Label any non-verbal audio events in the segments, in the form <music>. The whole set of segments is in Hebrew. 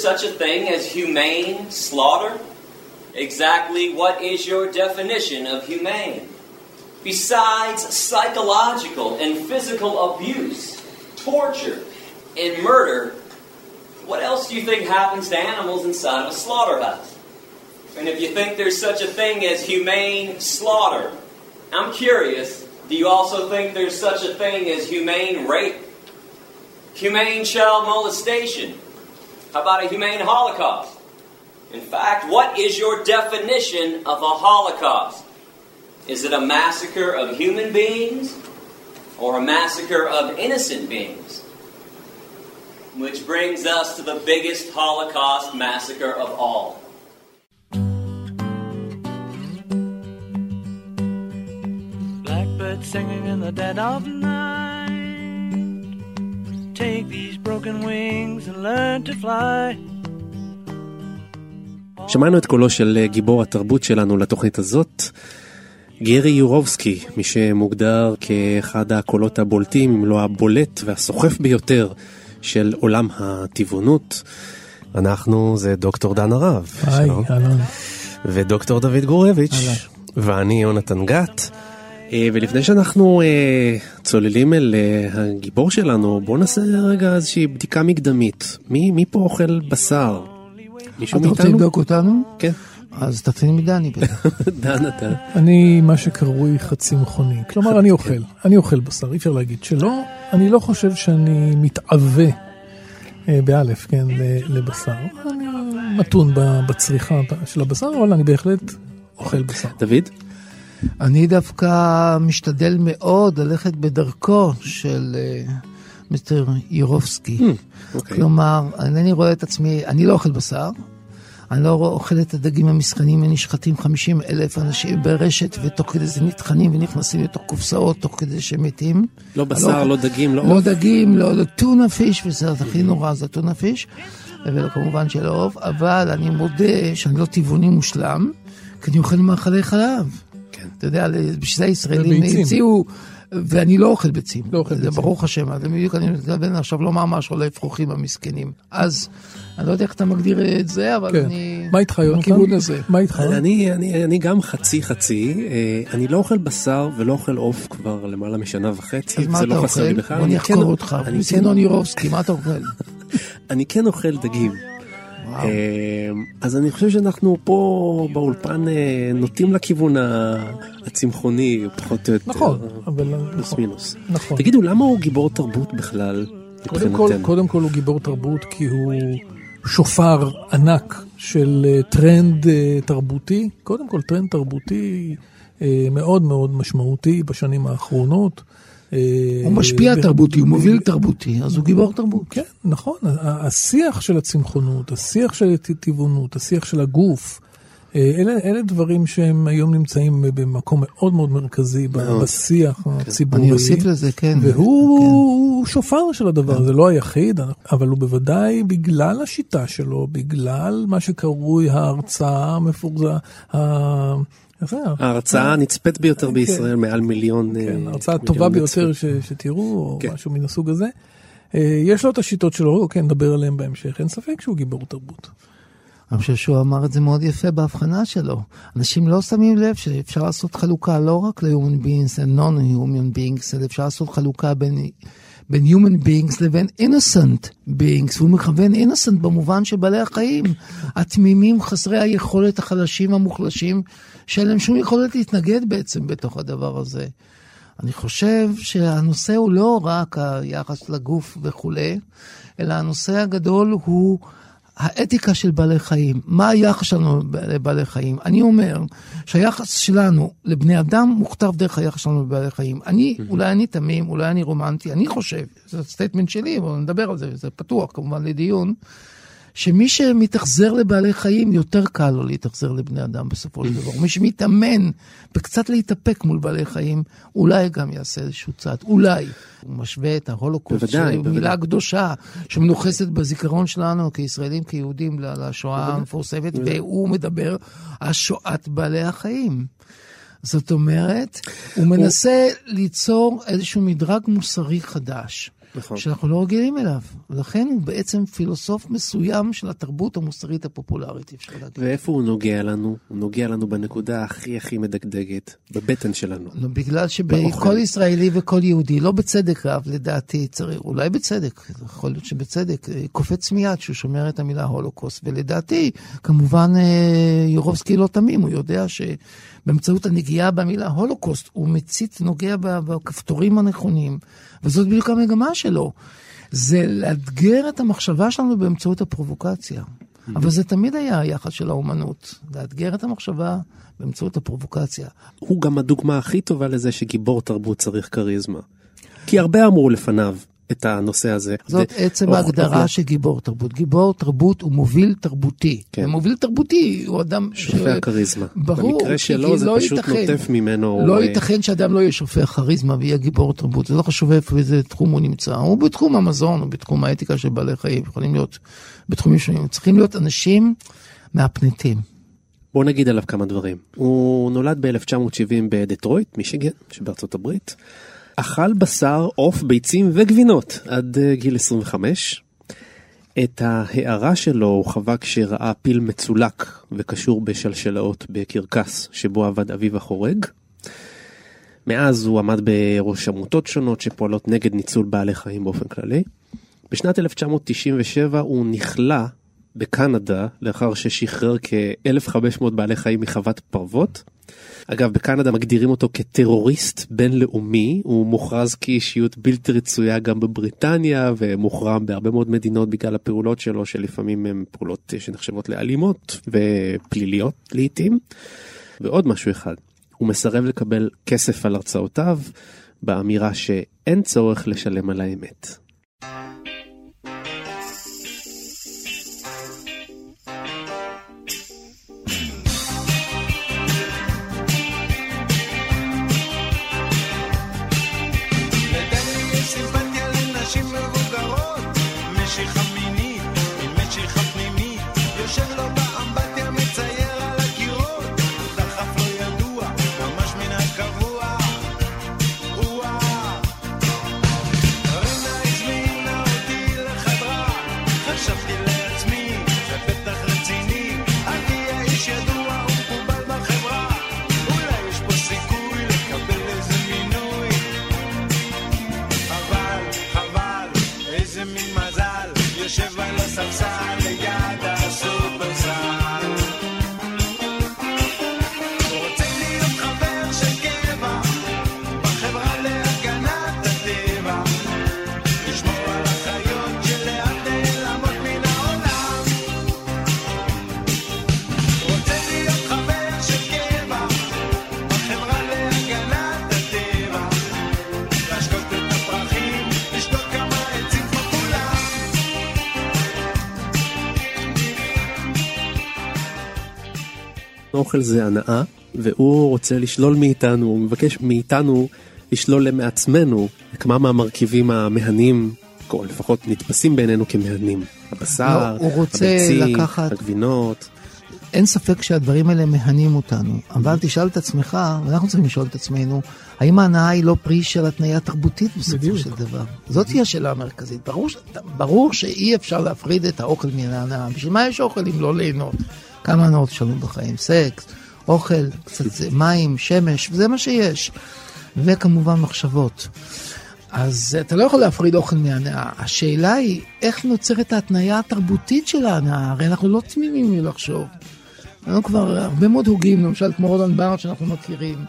Such a thing as humane slaughter? Exactly what is your definition of humane? Besides psychological and physical abuse, torture, and murder, what else do you think happens to animals inside of a slaughterhouse? And if you think there's such a thing as humane slaughter, I'm curious, do you also think there's such a thing as humane rape? Humane child molestation? How about a humane holocaust? In fact, what is your definition of a holocaust? Is it a massacre of human beings or a massacre of innocent beings? Which brings us to the biggest Holocaust massacre of all. Blackbird singing in the dead of night. Take these broken wings and learn to fly. שמענו את קולו של גיבור התרבות שלנו לתוכנית הזאת, גרי יורובסקי, מי שמוגדר כאחד הקולות הבולטים, אם לא הבולט והסוחף ביותר של עולם הטבעונות. אנחנו זה דוקטור דן הרב. היי, אהלן. ודוקטור דוד גורביץ', ואני יונתן גת. אה, ולפני שאנחנו אה, צוללים אל אה, הגיבור שלנו, בואו נעשה רגע איזושהי בדיקה מקדמית. מי, מי פה אוכל בשר? מישהו מאיתנו? אתה רוצה לבדוק אותנו? כן. אז תתחיל מדני בטח. <laughs> דן אתה. אני מה שקרוי חצי מכוני. כלומר, אני אוכל. אני אוכל בשר, אי אפשר להגיד שלא. אני לא חושב שאני מתעווה, באלף, כן, לבשר. אני מתון בצריכה של הבשר, אבל אני בהחלט אוכל בשר. דוד? אני דווקא משתדל מאוד ללכת בדרכו של uh, מיסטר ירובסקי. Hmm, okay. כלומר, אינני רואה את עצמי, אני לא אוכל בשר, אני לא אוכל את הדגים המסחנים הנשחטים 50 אלף אנשים ברשת, ותוך כדי זה נטחנים ונכנסים לתוך קופסאות תוך כדי שהם מתים. לא בשר, לא, לא דגים, לא עוף. לא דגים, לא, לא טונה פיש, וזה הכי נורא, זה טונה פיש, וכמובן שלא עוף, אבל אני מודה שאני לא טבעוני מושלם, כי אני אוכל מאכלי חלב. כן. אתה יודע, בשביל זה הישראלים הציעו, ואני לא אוכל ביצים. לא אוכל ביצים. זה ברוך השם, אז בדיוק אני מתכוון עכשיו לא ממש עולה אפרוחים המסכנים. אז, אני לא יודע איך אתה מגדיר את זה, אבל כן. אני... מה איתך, יונתן? בכיוון הזה. מה איתך? אני, גם חצי חצי, אה, אני לא אוכל בשר ולא אוכל עוף כבר למעלה משנה וחצי, אז מה אתה לא אוכל? בוא אחקור כן- אותך, מסגנון יורובסקי, מה אתה אוכל? <laughs> אני כן אוכל דגים. אמ, אז אני חושב שאנחנו פה באולפן אה, נוטים לכיוון הצמחוני, פחות או יותר. נכון, אבל... פלוס נכון, מינוס. נכון. תגידו, למה הוא גיבור תרבות בכלל, מבחינתנו? קודם קודם כל הוא גיבור תרבות כי הוא שופר ענק של אה, טרנד אה, תרבותי. קודם כל טרנד תרבותי מאוד מאוד משמעותי בשנים האחרונות. הוא משפיע תרבותי, הוא מוביל תרבותי, אז הוא גיבור תרבות. כן, נכון. השיח של הצמחונות, השיח של הטבעונות, השיח של הגוף, אה, אלה, אלה דברים שהם היום נמצאים במקום מאוד מאוד מרכזי מאוד. בשיח כן. הציבורי. אני אוסיף לזה, כן. והוא כן. שופר של הדבר, זה לא היחיד, אבל הוא בוודאי בגלל השיטה שלו, בגלל מה שקרוי ההרצאה המפורזה, ההרצאה הנצפית ביותר כן. בישראל, מעל מיליון. כן, אה, ההרצאה הטובה ביותר שתראו, או כן. משהו מן הסוג הזה. אה, יש לו את השיטות שלו, כן, נדבר עליהן בהמשך. אין ספק שהוא גיבור תרבות. אני חושב שהוא אמר את זה מאוד יפה בהבחנה שלו. אנשים לא שמים לב שאפשר לעשות חלוקה לא רק ל-human beings and non-human beings, אלא אפשר לעשות חלוקה בין בין Human Beings לבין Innocent Beings, והוא מכוון Innocent במובן של בעלי החיים, התמימים, חסרי היכולת, החלשים, המוחלשים, שאין להם שום יכולת להתנגד בעצם בתוך הדבר הזה. אני חושב שהנושא הוא לא רק היחס לגוף וכולי, אלא הנושא הגדול הוא האתיקה של בעלי חיים, מה היחס שלנו לבעלי חיים. אני אומר שהיחס שלנו לבני אדם מוכתב דרך היחס שלנו לבעלי חיים. אני, אולי אני תמים, אולי אני רומנטי, אני חושב, זה statement שלי, אבל נדבר על זה, זה פתוח כמובן לדיון. שמי שמתאכזר לבעלי חיים, יותר קל לו להתאכזר לבני אדם בסופו של דבר. מי שמתאמן בקצת להתאפק מול בעלי חיים, אולי גם יעשה איזשהו צעד, אולי. הוא משווה את ההולוקוסט, בוודאי, בוודאי. מילה קדושה שמנוכסת בזיכרון שלנו כישראלים, כיהודים, לשואה המפורסמת, והוא מדבר על שואת בעלי החיים. זאת אומרת, הוא מנסה ליצור איזשהו מדרג מוסרי חדש. נכון. שאנחנו לא רגילים אליו. לכן הוא בעצם פילוסוף מסוים של התרבות המוסרית הפופולרית, אפשר להגיד. ואיפה הוא נוגע לנו? הוא נוגע לנו בנקודה הכי הכי מדגדגת, בבטן שלנו. לא, בגלל שכל ישראלי וכל יהודי, לא בצדק רב, לדעתי, צריך, אולי בצדק, יכול להיות שבצדק, אה, קופץ מיד שהוא שומר את המילה הולוקוסט, ולדעתי, כמובן אה, יורובסקי לא תמים, הוא יודע ש... באמצעות הנגיעה במילה הולוקוסט, הוא מצית, נוגע בכפתורים הנכונים, וזאת בדיוק המגמה שלו. זה לאתגר את המחשבה שלנו באמצעות הפרובוקציה. אבל זה תמיד היה היחס של האומנות, לאתגר את המחשבה באמצעות הפרובוקציה. הוא גם הדוגמה הכי טובה לזה שגיבור תרבות צריך כריזמה. כי הרבה אמרו לפניו, את הנושא הזה. זאת ו... עצם ההגדרה של גיבור תרבות. גיבור תרבות הוא מוביל תרבותי. כן. ומוביל תרבותי הוא אדם... שופע ש... כריזמה. ברור. במקרה שלו זה לא פשוט יתכן, נוטף ממנו. לא הוא... ייתכן שאדם לא יהיה שופע כריזמה ויהיה גיבור תרבות. זה לא חשוב איפה איזה תחום הוא נמצא. הוא בתחום המזון, הוא בתחום האתיקה של בעלי חיים. יכולים להיות בתחומים שונים. צריכים להיות אנשים מהפנטים. בוא נגיד עליו כמה דברים. הוא נולד ב-1970 בדטרויט, מישיגן, שבארצות הברית. אכל בשר, עוף, ביצים וגבינות עד אה, גיל 25. את ההערה שלו הוא חווה כשראה פיל מצולק וקשור בשלשלאות בקרקס שבו עבד אביו החורג. מאז הוא עמד בראש עמותות שונות שפועלות נגד ניצול בעלי חיים באופן כללי. בשנת 1997 הוא נכלא בקנדה לאחר ששחרר כ-1500 בעלי חיים מחוות פרוות. אגב, בקנדה מגדירים אותו כטרוריסט בינלאומי, הוא מוכרז כאישיות בלתי רצויה גם בבריטניה ומוחרם בהרבה מאוד מדינות בגלל הפעולות שלו, שלפעמים הן פעולות שנחשבות לאלימות ופליליות לעיתים. ועוד משהו אחד, הוא מסרב לקבל כסף על הרצאותיו באמירה שאין צורך לשלם על האמת. אוכל זה הנאה, והוא רוצה לשלול מאיתנו, הוא מבקש מאיתנו לשלול מעצמנו כמה מהמרכיבים המהנים, או לפחות נתפסים בעינינו כמהנים. הבשר, לא, הביצים, לקחת... הגבינות. אין ספק שהדברים האלה מהנים אותנו, אבל תשאל את עצמך, ואנחנו צריכים לשאול את עצמנו, האם ההנאה היא לא פרי של התניה תרבותית בסופו של דבר? זאת היא השאלה המרכזית. ברור, ברור שאי אפשר להפריד את האוכל מן ההנאה. בשביל מה יש אוכל אם לא ליהנות? כמה יש לנו בחיים? סקס, אוכל, קצת מים, שמש, וזה מה שיש. וכמובן מחשבות. אז אתה לא יכול להפריד אוכל מהנאה. השאלה היא, איך נוצרת ההתניה התרבותית של ההנאה? הרי אנחנו לא תמימים מלחשוב. היו כבר הרבה מאוד הוגים, למשל כמו רולנד בארד שאנחנו מכירים,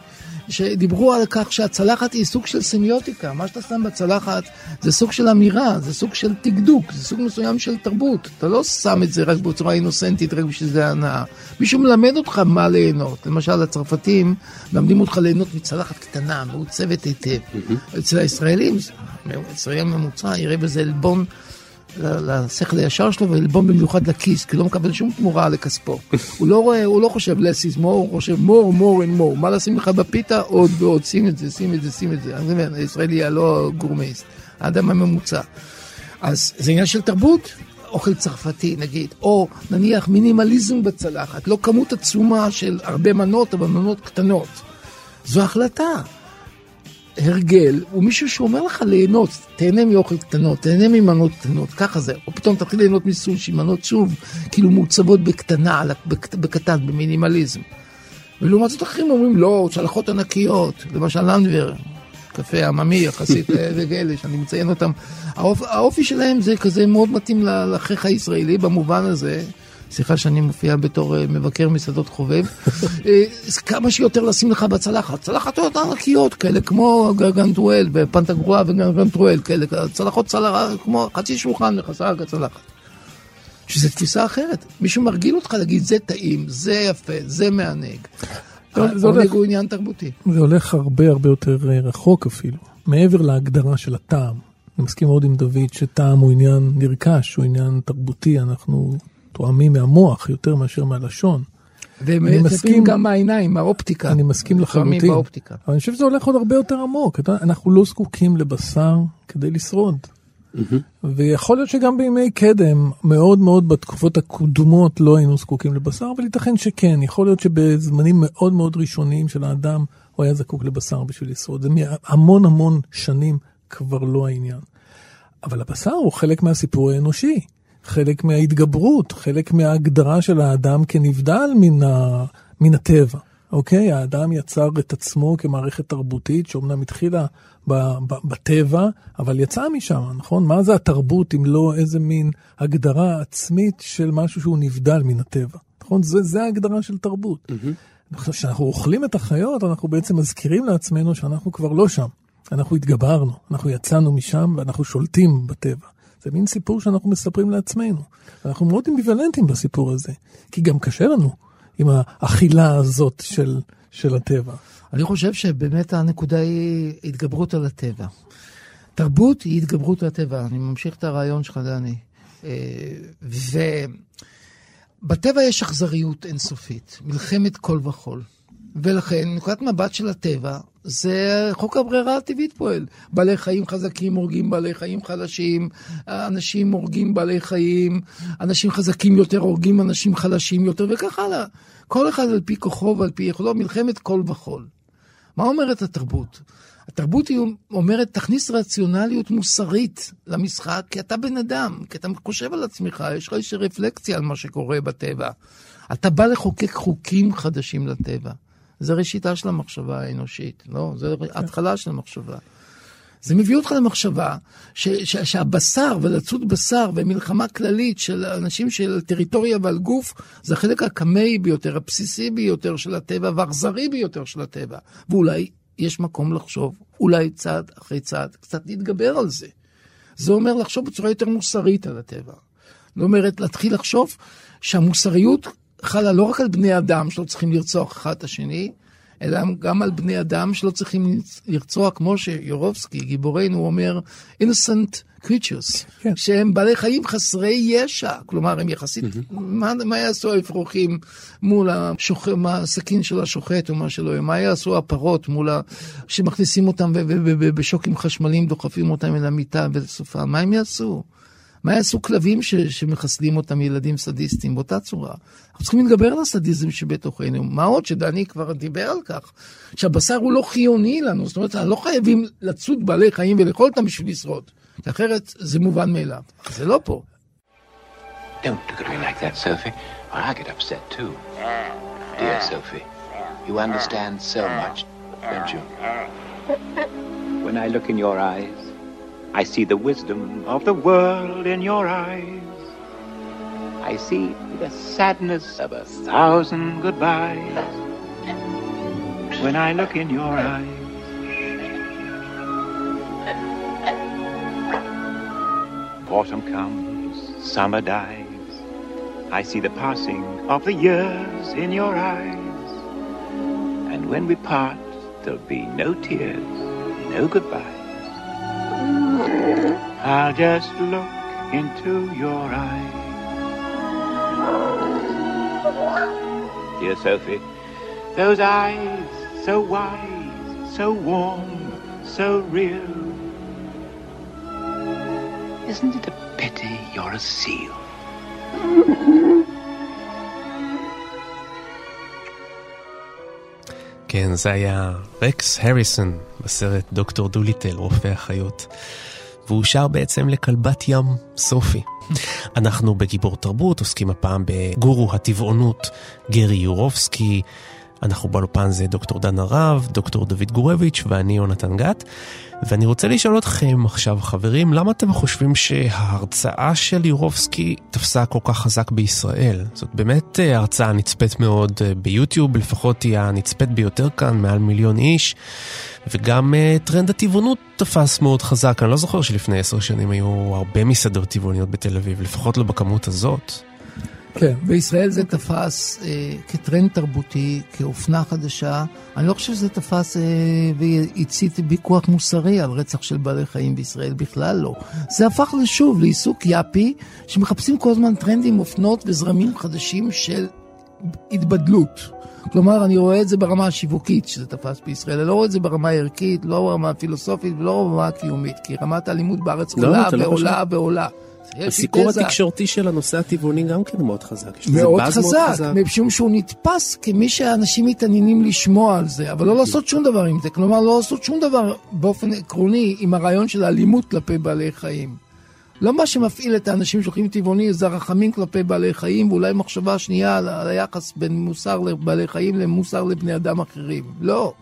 שדיברו על כך שהצלחת היא סוג של סמיוטיקה, מה שאתה שם בצלחת זה סוג של אמירה, זה סוג של תקדוק, זה סוג מסוים של תרבות. אתה לא שם את זה רק בצורה אינוסנטית, רק בשביל זה הנאה. מישהו מלמד אותך מה ליהנות. למשל, הצרפתים מלמדים אותך ליהנות מצלחת קטנה, מעוצבת היטב. אצל הישראלים, ישראלי ממוצע יראה בזה עלבון לשכל הישר שלו ועלבון במיוחד לכיס, כי לא מקבל שום תמורה לכספו. הוא לא רואה, הוא לא חושב less is more, הוא חושב more, more and more. מה לשים לך בפיתה? עוד ועוד, שים את זה, שים את זה, שים את זה. אני אומר, הישראלי הלא גורמיסט, האדם הממוצע. אז זה עניין של תרבות, אוכל צרפתי נגיד, או נניח מינימליזם בצלחת, לא כמות עצומה של הרבה מנות, אבל מנות קטנות. זו החלטה. הרגל הוא מישהו שאומר לך ליהנות, תהנה מאוכל קטנות, תהנה ממנות קטנות, ככה זה. או פתאום תתחיל ליהנות מסושי, מנות שוב, כאילו מעוצבות בקטנה, בקטן, במינימליזם. ולעומת זאת אחרים אומרים, לא, צלחות ענקיות, למשל לנדבר, קפה עממי יחסית לאלה שאני מציין אותם. האופ, האופי שלהם זה כזה מאוד מתאים לחיך הישראלי במובן הזה. סליחה שאני מופיע בתור אה, מבקר מסעדות חובב, אה, כמה שיותר לשים לך בצלחת. צלחתות ענקיות כאלה, כמו גרגנטואל ופנטגרואה וגרגנטואל כאלה, צלחות צלחת, כמו חצי שולחן מכסה רק הצלחת. שזו תפיסה אחרת. מישהו מרגיל אותך להגיד, זה טעים, זה יפה, זה מענג. העונג הוא עניין תרבותי. זה הולך הרבה הרבה יותר אה, רחוק אפילו, מעבר להגדרה של הטעם. אני מסכים מאוד עם דוד שטעם הוא עניין נרכש, הוא עניין תרבותי, אנחנו תואמים מהמוח יותר מאשר מהלשון. והם מצפים גם מהעיניים, מהאופטיקה. אני מסכים לחלוטין. אבל אני חושב שזה הולך עוד הרבה יותר עמוק. אנחנו לא זקוקים לבשר כדי לשרוד. ויכול להיות שגם בימי קדם, מאוד מאוד בתקופות הקודמות לא היינו זקוקים לבשר, אבל ייתכן שכן. יכול להיות שבזמנים מאוד מאוד ראשוניים של האדם, הוא היה זקוק לבשר בשביל לשרוד. זה המון המון שנים כבר לא העניין. אבל הבשר הוא חלק מהסיפור האנושי. חלק מההתגברות, חלק מההגדרה של האדם כנבדל מן, ה, מן הטבע. אוקיי? האדם יצר את עצמו כמערכת תרבותית שאומנם התחילה ב, ב, בטבע, אבל יצאה משם, נכון? מה זה התרבות אם לא איזה מין הגדרה עצמית של משהו שהוא נבדל מן הטבע, נכון? זה, זה ההגדרה של תרבות. Mm-hmm. כשאנחנו אוכלים את החיות, אנחנו בעצם מזכירים לעצמנו שאנחנו כבר לא שם. אנחנו התגברנו, אנחנו יצאנו משם ואנחנו שולטים בטבע. זה מין סיפור שאנחנו מספרים לעצמנו. אנחנו מאוד אמביוולנטים בסיפור הזה, כי גם קשה לנו עם האכילה הזאת של, של הטבע. אני חושב שבאמת הנקודה היא התגברות על הטבע. תרבות היא התגברות על הטבע. אני ממשיך את הרעיון שלך, דני. אה, ובטבע יש אכזריות אינסופית, מלחמת כל וכול. ולכן, נקודת מבט של הטבע, זה חוק הברירה הטבעית פועל. בעלי חיים חזקים הורגים בעלי חיים חלשים, אנשים הורגים בעלי חיים, אנשים חזקים יותר הורגים אנשים חלשים יותר, וכך הלאה. כל אחד על פי כוחו ועל פי יכולו, מלחמת כל וכול. מה אומרת התרבות? התרבות היא אומרת, תכניס רציונליות מוסרית למשחק, כי אתה בן אדם, כי אתה חושב על עצמך, יש לך איזושהי רפלקציה על מה שקורה בטבע. אתה בא לחוקק חוקים חדשים לטבע. זה ראשיתה של המחשבה האנושית, לא? זה התחלה של המחשבה. זה מביא אותך למחשבה ש, ש, שהבשר ולצוד בשר ומלחמה כללית של אנשים של טריטוריה ועל גוף זה החלק הקמאי ביותר, הבסיסי ביותר של הטבע והאכזרי ביותר של הטבע. ואולי יש מקום לחשוב, אולי צעד אחרי צעד, קצת להתגבר על זה. זה אומר לחשוב בצורה יותר מוסרית על הטבע. זאת אומרת, להתחיל לחשוב שהמוסריות חלה לא רק על בני אדם שלא צריכים לרצוח אחד את השני, אלא גם על בני אדם שלא צריכים לרצוח, כמו שיורובסקי, גיבורנו, אומר, innocent creatures, כן. שהם בעלי חיים חסרי ישע, כלומר הם יחסית, mm-hmm. מה, מה יעשו האפרוחים מול השוח... הסכין של השוחט או מה שלא יהיה, מה יעשו הפרות מול ה... שמכניסים אותם ובשוקים חשמליים דוחפים אותם אל המיטה ולסופה, מה הם יעשו? מה יעשו כלבים ש, שמחסלים אותם ילדים סדיסטים באותה צורה? אנחנו צריכים להתגבר על הסדיזם שבתוכנו. מה עוד שדני כבר דיבר על כך, שהבשר הוא לא חיוני לנו, זאת אומרת, לא חייבים לצוד בעלי חיים ולאכול אותם בשביל לשרוד, כי אחרת זה מובן מאליו. זה לא פה. Don't look at me like that, Sophie, or I get upset too. Dear Sophie, you understand so much, don't you? When I look in your eyes, I see the wisdom of the world in your eyes. I see the sadness of a thousand goodbyes when I look in your eyes. Autumn comes, summer dies. I see the passing of the years in your eyes. And when we part, there'll be no tears, no goodbyes. I'll just look into your eyes. Dear Sophie, those eyes so wise, so warm, so real. Isn't it a pity you're a seal? כן, זה היה רקס הריסון בסרט דוקטור דוליטל, רופא החיות. והוא שר בעצם לכלבת ים, סופי. אנחנו בגיבור תרבות, עוסקים הפעם בגורו הטבעונות גרי יורובסקי. אנחנו באולפן זה דוקטור דן הרב, דוקטור דוד גורביץ' ואני יונתן גת. ואני רוצה לשאול אתכם עכשיו, חברים, למה אתם חושבים שההרצאה של יורובסקי תפסה כל כך חזק בישראל? זאת באמת אה, הרצאה נצפית מאוד אה, ביוטיוב, לפחות היא הנצפית ביותר כאן, מעל מיליון איש. וגם אה, טרנד הטבעונות תפס מאוד חזק. אני לא זוכר שלפני עשר שנים היו הרבה מסעדות טבעוניות בתל אביב, לפחות לא בכמות הזאת. כן, בישראל זה תפס אה, כטרנד תרבותי, כאופנה חדשה. אני לא חושב שזה תפס אה, והצית ויכוח מוסרי על רצח של בעלי חיים בישראל, בכלל לא. זה הפך לשוב לעיסוק יאפי, שמחפשים כל הזמן טרנדים, אופנות וזרמים חדשים של התבדלות. כלומר, אני רואה את זה ברמה השיווקית שזה תפס בישראל, אני לא רואה את זה ברמה הערכית, לא ברמה הפילוסופית ולא ברמה הקיומית, כי רמת האלימות בארץ לא, עולה לא ועולה ועולה. הסיקור התקשורתי של הנושא הטבעוני גם כן מאוד חזק. מאוד חזק, משום שהוא נתפס כמי שאנשים מתעניינים לשמוע על זה, אבל לא לעשות שום דבר עם זה. כלומר, לא לעשות שום דבר באופן עקרוני עם הרעיון של האלימות כלפי בעלי חיים. לא מה שמפעיל את האנשים שהולכים טבעוני זה הרחמים כלפי בעלי חיים ואולי מחשבה שנייה על היחס בין מוסר לבעלי חיים למוסר לבני אדם אחרים. לא.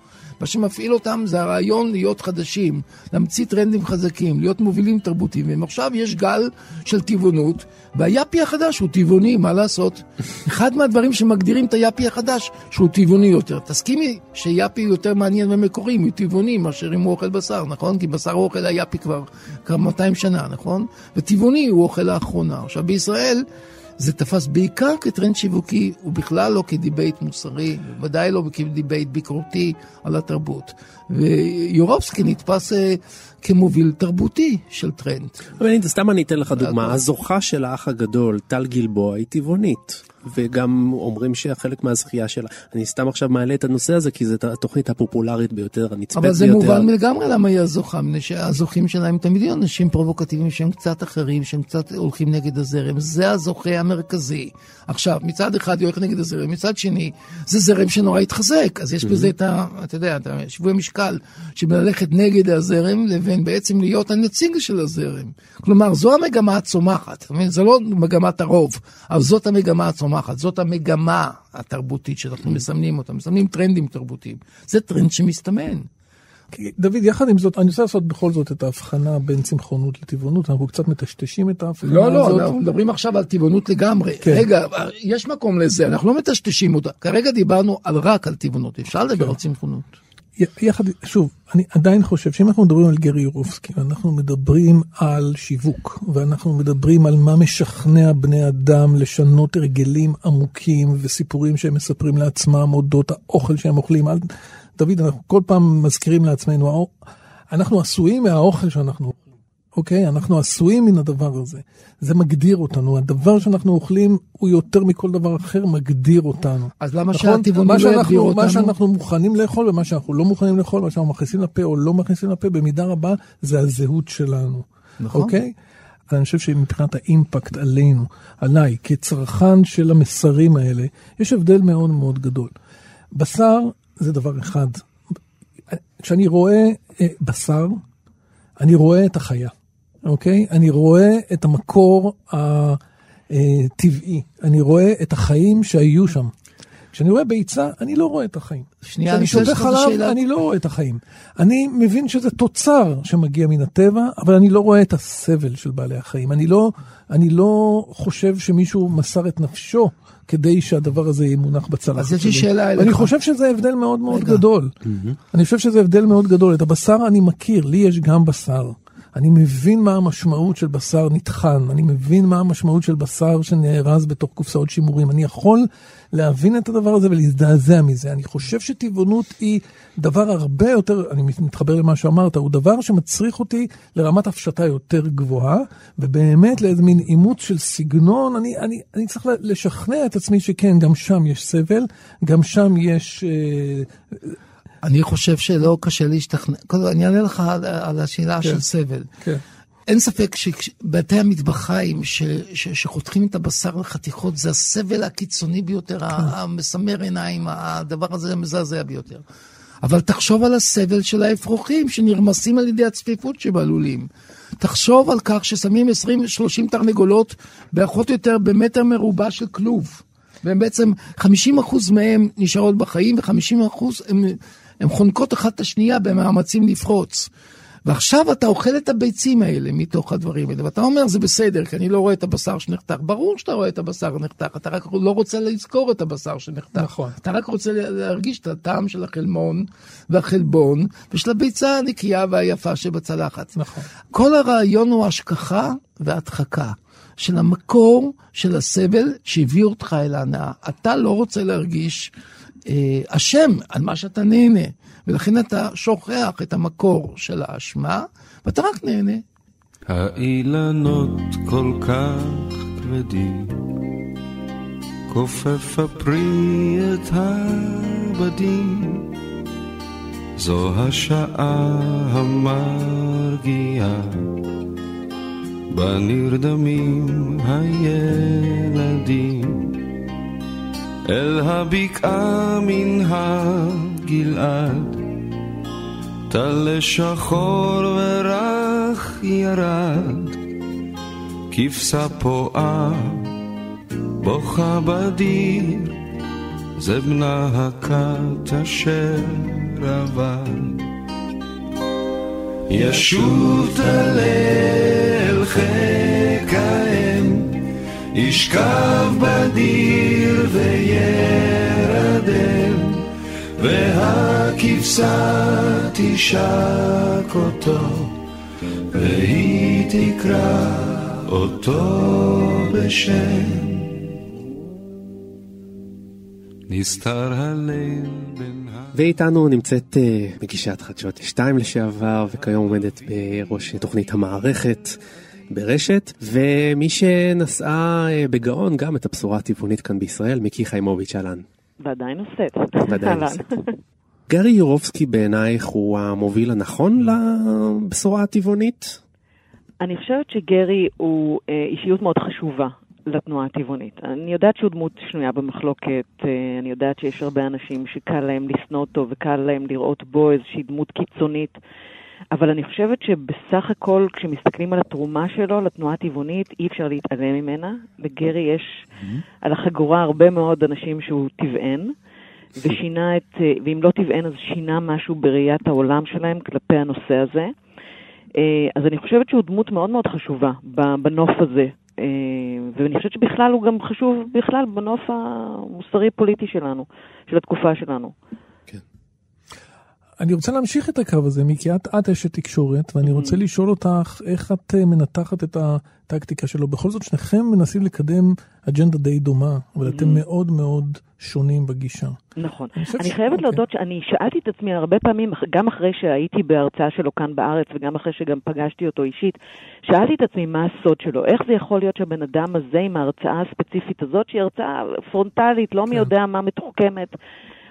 מה שמפעיל אותם זה הרעיון להיות חדשים, להמציא טרנדים חזקים, להיות מובילים תרבותיים. ועכשיו יש גל של טבעונות, והיאפי החדש הוא טבעוני, מה לעשות? <laughs> אחד מהדברים שמגדירים את היאפי החדש, שהוא טבעוני יותר. תסכימי שיאפי יותר מעניין ומקורי, הוא טבעוני מאשר אם הוא אוכל בשר, נכון? כי בשר הוא אוכל היאפי כבר כמה 200 שנה, נכון? וטבעוני הוא אוכל לאחרונה. עכשיו בישראל... זה תפס בעיקר כטרנד שיווקי, ובכלל לא כדיבייט מוסרי, ודאי לא כדיבייט ביקורתי על התרבות. ויורובסקי נתפס אה, כמוביל תרבותי של טרנד. אבל הנה, סתם אני אתן לך דוגמה, הזוכה של האח הגדול, טל גלבוע, היא טבעונית. וגם אומרים שחלק מהזכייה שלה, אני סתם עכשיו מעלה את הנושא הזה כי זו התוכנית הפופולרית ביותר, הנצפית ביותר. אבל זה מובן לגמרי למה היא הזוכה, מפני שהזוכים שלהם תמיד יהיו אנשים פרובוקטיביים שהם קצת אחרים, שהם קצת הולכים נגד הזרם, זה הזוכה המרכזי. עכשיו, מצד אחד היא הולכת נגד הזרם, מצד שני, זה זרם שנורא התחזק, אז יש בזה את ה... אתה יודע, את השיווי המשקל, שבללכת נגד הזרם לבין בעצם להיות הנציג של הזרם. כלומר, זו המגמה הצומחת, זו לא מגמת הרוב, אבל זאת המגמה הצומחת. צומחת. זאת המגמה התרבותית שאנחנו מסמנים אותה, מסמנים טרנדים תרבותיים. זה טרנד שמסתמן. דוד, יחד עם זאת, אני רוצה לעשות בכל זאת את ההבחנה בין צמחונות לטבעונות, אנחנו קצת מטשטשים את ההבחנה לא, לא, הזאת. לא, אנחנו מדברים עכשיו על טבעונות לגמרי. כן. רגע, יש מקום לזה, אנחנו לא מטשטשים אותה. כרגע דיברנו על רק על טבעונות, אפשר לדבר כן. על צמחונות. יחד, שוב, אני עדיין חושב שאם אנחנו מדברים על גרי יורובסקי, ואנחנו מדברים על שיווק, ואנחנו מדברים על מה משכנע בני אדם לשנות הרגלים עמוקים וסיפורים שהם מספרים לעצמם אודות האוכל שהם אוכלים. דוד, אנחנו כל פעם מזכירים לעצמנו, אנחנו עשויים מהאוכל שאנחנו אוכלים. אוקיי? אנחנו עשויים מן הדבר הזה. זה מגדיר אותנו. הדבר שאנחנו אוכלים הוא יותר מכל דבר אחר מגדיר אותנו. אז למה נכון? שהטבעונים לא יגדיר אותנו? מה שאנחנו מוכנים לאכול ומה שאנחנו לא מוכנים לאכול, מה שאנחנו מכניסים לפה או לא מכניסים לפה, במידה רבה זה הזהות שלנו. נכון. אוקיי? אז אני חושב שמבחינת האימפקט עלינו, עליי, כצרכן של המסרים האלה, יש הבדל מאוד מאוד גדול. בשר זה דבר אחד. כשאני רואה אה, בשר, אני רואה את החיה. אוקיי? אני רואה את המקור הטבעי, אני רואה את החיים שהיו שם. כשאני רואה ביצה, אני לא רואה את החיים. שנייה, כשאני שותה חלב, שאלה... אני לא רואה את החיים. אני מבין שזה תוצר שמגיע מן הטבע, אבל אני לא רואה את הסבל של בעלי החיים. אני לא, אני לא חושב שמישהו מסר את נפשו כדי שהדבר הזה יהיה מונח בצלחת שלי. אז יש לי שאלה אליך. אני חושב שזה הבדל מאוד מאוד רגע. גדול. Mm-hmm. אני חושב שזה הבדל מאוד גדול. את הבשר אני מכיר, לי יש גם בשר. אני מבין מה המשמעות של בשר נטחן, אני מבין מה המשמעות של בשר שנארז בתוך קופסאות שימורים. אני יכול להבין את הדבר הזה ולהזדעזע מזה. אני חושב שטבעונות היא דבר הרבה יותר, אני מתחבר למה שאמרת, הוא דבר שמצריך אותי לרמת הפשטה יותר גבוהה, ובאמת לאיזה מין אימוץ של סגנון, אני, אני, אני צריך לשכנע את עצמי שכן, גם שם יש סבל, גם שם יש... אה, אני חושב שלא קשה להשתכנע. קודם אני אענה לך על, על השאלה כן, של סבל. כן. אין ספק שבתי המטבחיים ש, ש, שחותכים את הבשר לחתיכות זה הסבל הקיצוני ביותר, כן. המסמר עיניים, הדבר הזה המזעזע ביותר. אבל תחשוב על הסבל של האפרוחים שנרמסים על ידי הצפיפות שבלולים. תחשוב על כך ששמים 20-30 תרנגולות באחות יותר במטר מרובע של כלוב. והם בעצם, 50% מהם נשארות בחיים ו-50% הם הן חונקות אחת את השנייה במאמצים לפרוץ. ועכשיו אתה אוכל את הביצים האלה מתוך הדברים האלה, ואתה אומר, זה בסדר, כי אני לא רואה את הבשר שנחתך. ברור שאתה רואה את הבשר נחתך, אתה רק לא רוצה לזכור את הבשר שנחתך. נכון. אתה רק רוצה להרגיש את הטעם של החלמון והחלבון, ושל הביצה הנקייה והיפה שבצלחת. נכון. כל הרעיון הוא השכחה והדחקה. של המקור של הסבל שהביא אותך אל ההנאה. אתה לא רוצה להרגיש אשם על מה שאתה נהנה, ולכן אתה שוכח את המקור של האשמה, ואתה רק נהנה. האילנות כל כך כבדים, כופף הפרי את הבדים, זו השעה המרגיעה, בה נרדמים הילדים. אל הבקעה מן הגלעד, טל שחור ורך ירד, כבשה פועה, בוכה בדיר, זה בנה הכת אשר עבד. ישוט הלל האם ישכב בדיר וירדם, והכבשה תשק אותו, והיא תקרא אותו בשם. נסתר הליל בין ה... ואיתנו נמצאת uh, מגישת חדשות 2 לשעבר, וכיום עומדת בראש תוכנית המערכת. ברשת, ומי שנשאה אה, בגאון גם את הבשורה הטבעונית כאן בישראל, מיקי חיימוביץ', אהלן. ועדיין נושאת. ועדיין נושאת. גרי יורובסקי בעינייך הוא המוביל הנכון לבשורה הטבעונית? אני חושבת שגרי הוא אה, אישיות מאוד חשובה לתנועה הטבעונית. אני יודעת שהוא דמות שנויה במחלוקת, אה, אני יודעת שיש הרבה אנשים שקל להם לשנוא אותו וקל להם לראות בו איזושהי דמות קיצונית. אבל אני חושבת שבסך הכל, כשמסתכלים על התרומה שלו לתנועה הטבעונית, אי אפשר להתעלם ממנה. לגרי יש mm-hmm. על החגורה הרבה מאוד אנשים שהוא טבען, ושינה את, ואם לא טבען, אז שינה משהו בראיית העולם שלהם כלפי הנושא הזה. אה, אז אני חושבת שהוא דמות מאוד מאוד חשובה בנוף הזה. אה, ואני חושבת שבכלל הוא גם חשוב בכלל בנוף המוסרי-פוליטי שלנו, של התקופה שלנו. אני רוצה להמשיך את הקו הזה, מיקי, את, את אשת תקשורת, ואני רוצה mm-hmm. לשאול אותך איך את אה, מנתחת את הטקטיקה שלו. בכל זאת, שניכם מנסים לקדם אג'נדה די דומה, אבל אתם mm-hmm. מאוד מאוד שונים בגישה. נכון. אני, אני חייבת אוקיי. להודות שאני שאלתי את עצמי הרבה פעמים, גם אחרי שהייתי בהרצאה שלו כאן בארץ, וגם אחרי שגם פגשתי אותו אישית, שאלתי את עצמי מה הסוד שלו, איך זה יכול להיות שהבן אדם הזה עם ההרצאה הספציפית הזאת, שהיא הרצאה פרונטלית, לא כן. מי יודע מה מתוחכמת,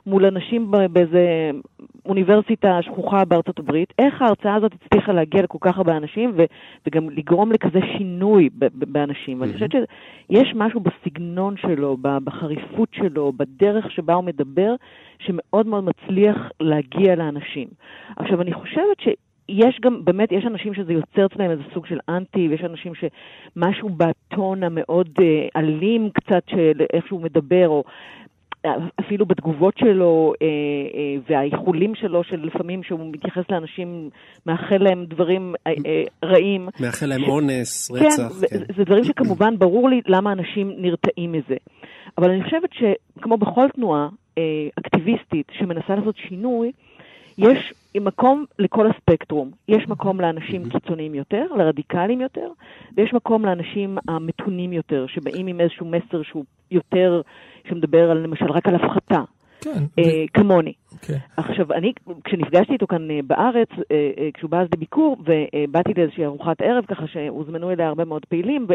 מול אנשים באיזה אוניברסיטה שכוחה בארצות הברית, איך ההרצאה הזאת הצליחה להגיע לכל כך הרבה אנשים ו, וגם לגרום לכזה שינוי באנשים. ואני חושבת שיש משהו בסגנון שלו, בחריפות שלו, בדרך שבה הוא מדבר, שמאוד מאוד מצליח להגיע לאנשים. עכשיו, אני חושבת ש... יש גם, באמת, יש אנשים שזה יוצר אצלם איזה סוג של אנטי, ויש אנשים שמשהו בטון המאוד אה, אלים קצת של איך שהוא מדבר, או אפילו בתגובות שלו אה, אה, והאיחולים שלו, שלפעמים שהוא מתייחס לאנשים, מאחל להם דברים אה, אה, רעים. מאחל להם ש... אונס, כן, רצח. כן, כן. זה, זה דברים שכמובן ברור לי למה אנשים נרתעים מזה. אבל אני חושבת שכמו בכל תנועה אה, אקטיביסטית שמנסה לעשות שינוי, יש מקום לכל הספקטרום. יש מקום לאנשים קיצוניים יותר, לרדיקליים יותר, ויש מקום לאנשים המתונים יותר, שבאים עם איזשהו מסר שהוא יותר, שמדבר על, למשל רק על הפחתה. כן. אה. כמוני. כן. עכשיו, אני, כשנפגשתי איתו כאן אה, בארץ, אה, אה, כשהוא בא אז לביקור, ובאתי לאיזושהי ארוחת ערב, ככה שהוזמנו אליה הרבה מאוד פעילים, ו...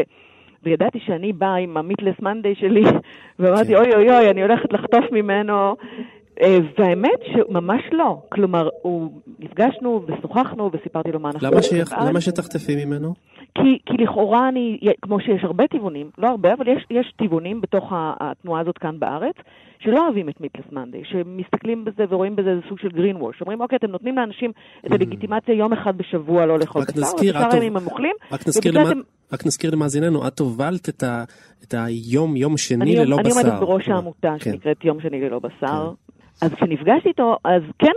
וידעתי שאני באה עם המיטלס מנדי שלי, <laughs> ואמרתי, כן. אוי אוי אוי, אני הולכת לחטוף ממנו והאמת שממש לא. כלומר, הוא, נפגשנו ושוחחנו וסיפרתי לו מה אנחנו... למה, שייך, למה שתחטפי ממנו? כי, כי לכאורה אני, כמו שיש הרבה טבעונים, לא הרבה, אבל יש, יש טבעונים בתוך התנועה הזאת כאן בארץ, שלא אוהבים את מיטלס מנדי, שמסתכלים בזה ורואים בזה איזה סוג של green wash. אומרים, אוקיי, אתם נותנים לאנשים את הלגיטימציה יום אחד בשבוע לא לאכול בשר, ושאר הימים הם אוכלים, רק נזכיר, למע... אתם... רק נזכיר למאזיננו, את הובלת את, ה... את היום, יום שני אני, ללא אני בשר. אני עומדת בראש העמותה כן. שנקראת יום שני ללא בשר. אז כשנפגשתי איתו, אז כן,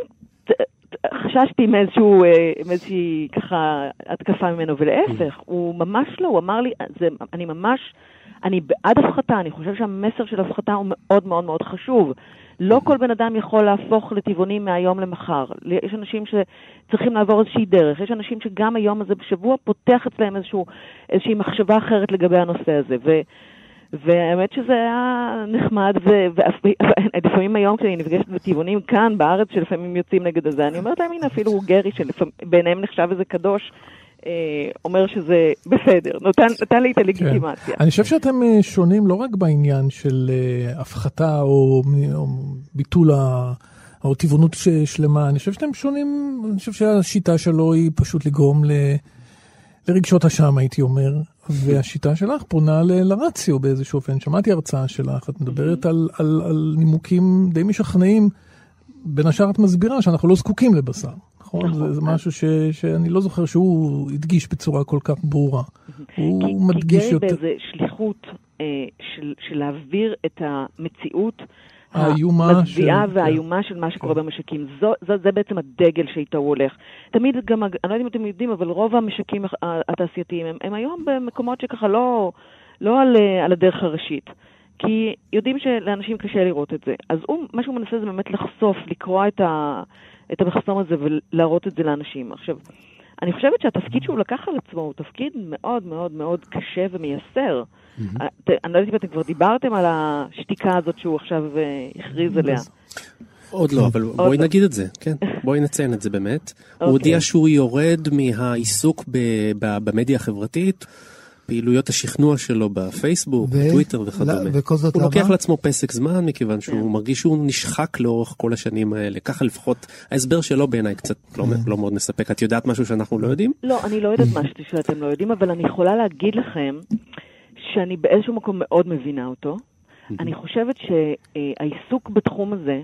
חששתי מאיזשהו, אה, מאיזושהי ככה התקפה ממנו, ולהפך, הוא ממש לא, הוא אמר לי, זה, אני ממש, אני בעד הפחתה, אני חושב שהמסר של הפחתה הוא מאוד מאוד מאוד חשוב. לא כל בן אדם יכול להפוך לטבעונים מהיום למחר. יש אנשים שצריכים לעבור איזושהי דרך, יש אנשים שגם היום הזה בשבוע פותח אצלם איזשהו, איזושהי מחשבה אחרת לגבי הנושא הזה. ו... והאמת שזה היה נחמד, ולפעמים היום כשאני נפגשת בטבעונים כאן בארץ, שלפעמים יוצאים נגד הזה, אני אומרת להם, הנה אפילו גרי, שבעיניהם נחשב איזה קדוש, אה, אומר שזה בסדר, נותן, נתן לי את הלגיטימציה. כן. אני חושב שאתם אה, שונים לא רק בעניין של אה, הפחתה או, או ביטול ה... או טבעונות שלמה, אני חושב שאתם שונים, אני חושב שהשיטה שלו היא פשוט לגרום ל... לרגשות אשם, הייתי אומר, והשיטה שלך פונה לרציו באיזשהו אופן. שמעתי הרצאה שלך, את מדברת על, על, על נימוקים די משכנעים, בין השאר את מסבירה שאנחנו לא זקוקים לבשר. נכון? זה, זה משהו ש, שאני לא זוכר שהוא הדגיש בצורה כל כך ברורה. הוא כי, מדגיש יותר... כי גרי באיזה שליחות אה, של, של להעביר את המציאות האיומה המזוויעה והאיומה של מה שקורה כן. במשקים. זו, זו, זה בעצם הדגל שאיתו הוא הולך. תמיד גם, אני לא יודעת אם אתם יודעים, אבל רוב המשקים התעשייתיים הם, הם היום במקומות שככה לא, לא על, על הדרך הראשית. כי יודעים שלאנשים קשה לראות את זה. אז הוא, מה שהוא מנסה זה באמת לחשוף, לקרוע את, ה, את המחסום הזה ולהראות את זה לאנשים. עכשיו, אני חושבת שהתפקיד שהוא לקח על עצמו הוא תפקיד מאוד מאוד מאוד קשה ומייסר. אה, אני לא יודעת אם אתם כבר דיברתם על השתיקה הזאת שהוא עכשיו אה, הכריז עליה. עוד לא, אבל בואי לא. נגיד את זה, כן, בואי נציין את זה באמת. הוא הודיע אוקיי. שהוא יורד מהעיסוק במדיה החברתית. פעילויות השכנוע שלו בפייסבוק, בטוויטר וכדומה. וכל זאת הוא למה? לוקח לעצמו פסק זמן מכיוון שהוא כן. מרגיש שהוא נשחק לאורך כל השנים האלה. ככה לפחות ההסבר שלו בעיניי קצת לא, כן. לא מאוד מספק. את יודעת משהו שאנחנו לא יודעים? לא, אני לא יודעת משהו שאתם לא יודעים, אבל אני יכולה להגיד לכם שאני באיזשהו מקום מאוד מבינה אותו. אני חושבת שהעיסוק בתחום הזה,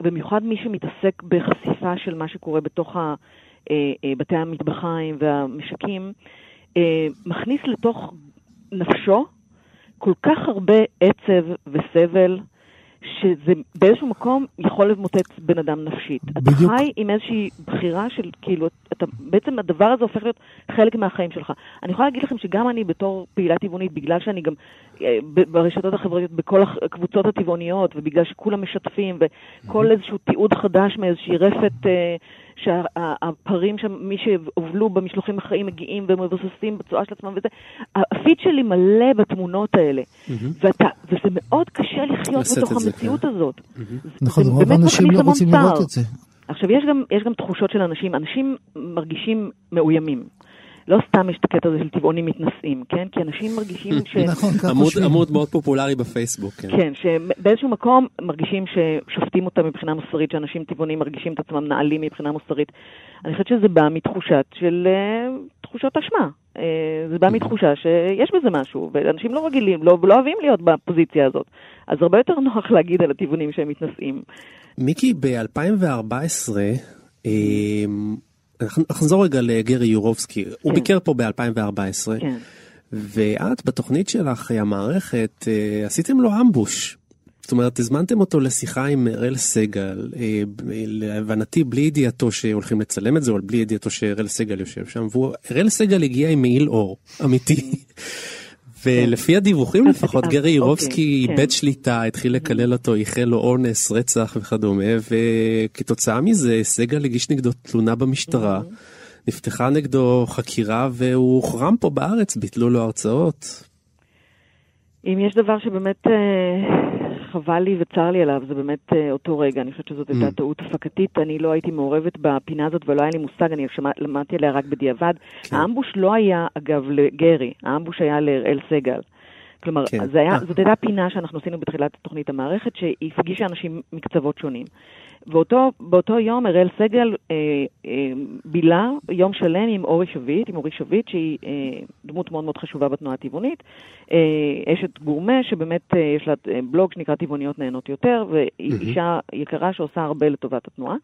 במיוחד מי שמתעסק בחשיפה של מה שקורה בתוך אה, אה, בתי המטבחיים והמשקים, אה, מכניס לתוך נפשו כל כך הרבה עצב וסבל, שזה באיזשהו מקום יכול למוטט בן אדם נפשית. בדיוק. אתה חי עם איזושהי בחירה של, כאילו, אתה, בעצם הדבר הזה הופך להיות חלק מהחיים שלך. אני יכולה להגיד לכם שגם אני בתור פעילה טבעונית, בגלל שאני גם אה, ברשתות החברתיות, בכל הקבוצות הטבעוניות, ובגלל שכולם משתפים, וכל איזשהו תיעוד חדש מאיזושהי רפת... אה, שהפרים שם, מי שהובלו במשלוחים החיים מגיעים ומבוססים בצואה של עצמם וזה, הפיד שלי מלא בתמונות האלה. ואתה, וזה מאוד קשה לחיות בתוך המציאות כן. הזאת. נכון, רוב האנשים לא רוצים לראות את זה. עכשיו, יש גם, יש גם תחושות של אנשים, אנשים מרגישים מאוימים. לא סתם יש את הקטע הזה של טבעונים מתנשאים, כן? כי אנשים מרגישים <laughs> ש... נכון, ככה חושבים. עמוד מאוד פופולרי בפייסבוק, כן. כן, שבאיזשהו מקום מרגישים ששופטים אותם מבחינה מוסרית, שאנשים טבעונים מרגישים את עצמם נעלים מבחינה מוסרית. אני חושבת שזה בא מתחושת של... uh, תחושות אשמה. Uh, זה בא מתחושה שיש בזה משהו, ואנשים לא רגילים, לא, לא אוהבים להיות בפוזיציה הזאת. אז הרבה יותר <laughs> נוח להגיד על הטבעונים שהם מתנשאים. מיקי, ב-2014, אנחנו נחזור רגע לגרי יורובסקי, כן. הוא ביקר פה ב-2014, כן. ואת בתוכנית שלך, המערכת, אה, עשיתם לו אמבוש. זאת אומרת, הזמנתם אותו לשיחה עם אראל סגל, אה, להבנתי בלי ידיעתו שהולכים לצלם את זה, או בלי ידיעתו שאראל סגל יושב שם, ואראל סגל הגיע עם מעיל אור אמיתי. ולפי הדיווחים לפחות גרי אוקיי, אירובסקי כן. איבד שליטה התחיל לקלל אותו ייחל לו אונס רצח וכדומה וכתוצאה מזה סגל הגיש נגדו תלונה במשטרה נפתחה נגדו חקירה והוא הוחרם פה בארץ ביטלו לו הרצאות. אם יש דבר שבאמת אה, חבל לי וצר לי עליו, זה באמת אה, אותו רגע. אני חושבת שזאת הייתה mm. טעות הפקתית. אני לא הייתי מעורבת בפינה הזאת ולא היה לי מושג, אני למדתי עליה רק בדיעבד. כן. האמבוש לא היה, אגב, לגרי, האמבוש היה להראל סגל. כלומר, כן. היה, זאת הייתה פינה שאנחנו עשינו בתחילת תוכנית המערכת, שהיא הפגישה אנשים מקצוות שונים. ובאותו יום אראל סגל אה, אה, בילה יום שלם עם אורי שביט, עם אורי שביט, שהיא אה, דמות מאוד מאוד חשובה בתנועה הטבעונית, אה, אשת גורמה, שבאמת אה, יש לה אה, בלוג שנקרא טבעוניות נהנות יותר, והיא mm-hmm. אישה יקרה שעושה הרבה לטובת התנועה.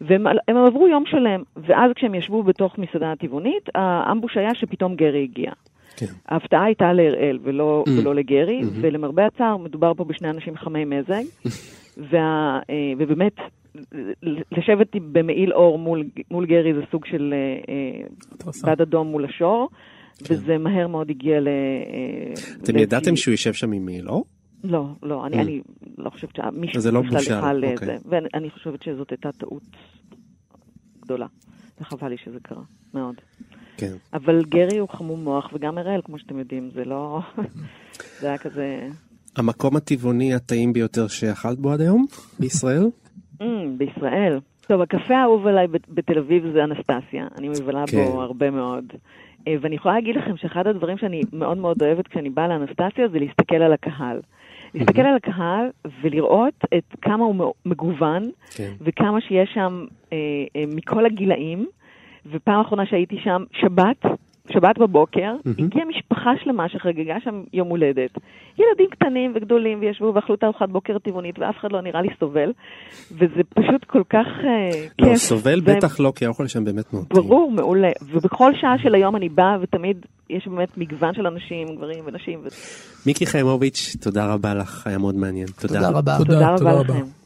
והם עברו יום שלם, ואז כשהם ישבו בתוך מסעדה הטבעונית, האמבוש היה שפתאום גרי הגיע. כן. ההפתעה הייתה להראל ולא, mm. ולא לגרי, mm-hmm. ולמרבה הצער, מדובר פה בשני אנשים חמי מזג, <laughs> וה, אה, ובאמת, לשבת במעיל אור מול, מול גרי זה סוג של אה, בד אדום מול השור, כן. וזה מהר מאוד הגיע ל... אה, אתם ידעתם שהוא יושב שם עם מעיל אור? לא, לא, אני, mm. אני לא חושבת שמישהו לא בכלל יוכל אוקיי. זה, ואני חושבת שזאת הייתה טעות גדולה, וחבל לי שזה קרה, מאוד. כן. אבל גרי הוא חמום מוח, וגם אראל, כמו שאתם יודעים, זה לא... <laughs> זה היה כזה... המקום הטבעוני הטעים ביותר שאכלת בו עד היום <laughs> בישראל? mm, בישראל. טוב, הקפה האהוב עליי בתל אביב זה אנסטסיה. אני מבלה כן. בו הרבה מאוד. אה, ואני יכולה להגיד לכם שאחד הדברים שאני מאוד מאוד אוהבת כשאני באה לאנסטסיה זה להסתכל על הקהל. להסתכל על הקהל ולראות את כמה הוא מגוון, כן. וכמה שיש שם אה, אה, מכל הגילאים. ופעם אחרונה שהייתי שם, שבת, שבת בבוקר, mm-hmm. הגיעה משפחה שלמה שחגגה שם יום הולדת. ילדים קטנים וגדולים, וישבו ואכלו את ארוחת בוקר טבעונית, ואף אחד לא נראה לי סובל. וזה פשוט כל כך uh, כיף. לא, סובל ו... בטח לא, כי האוכל שם באמת מאוד ברור, מעולה. ובכל שעה של היום אני באה, ותמיד יש באמת מגוון של אנשים, גברים ונשים. ו... מיקי חיימוביץ', תודה רבה לך, היה מאוד מעניין. תודה. תודה רבה. תודה, תודה, תודה רבה לכם.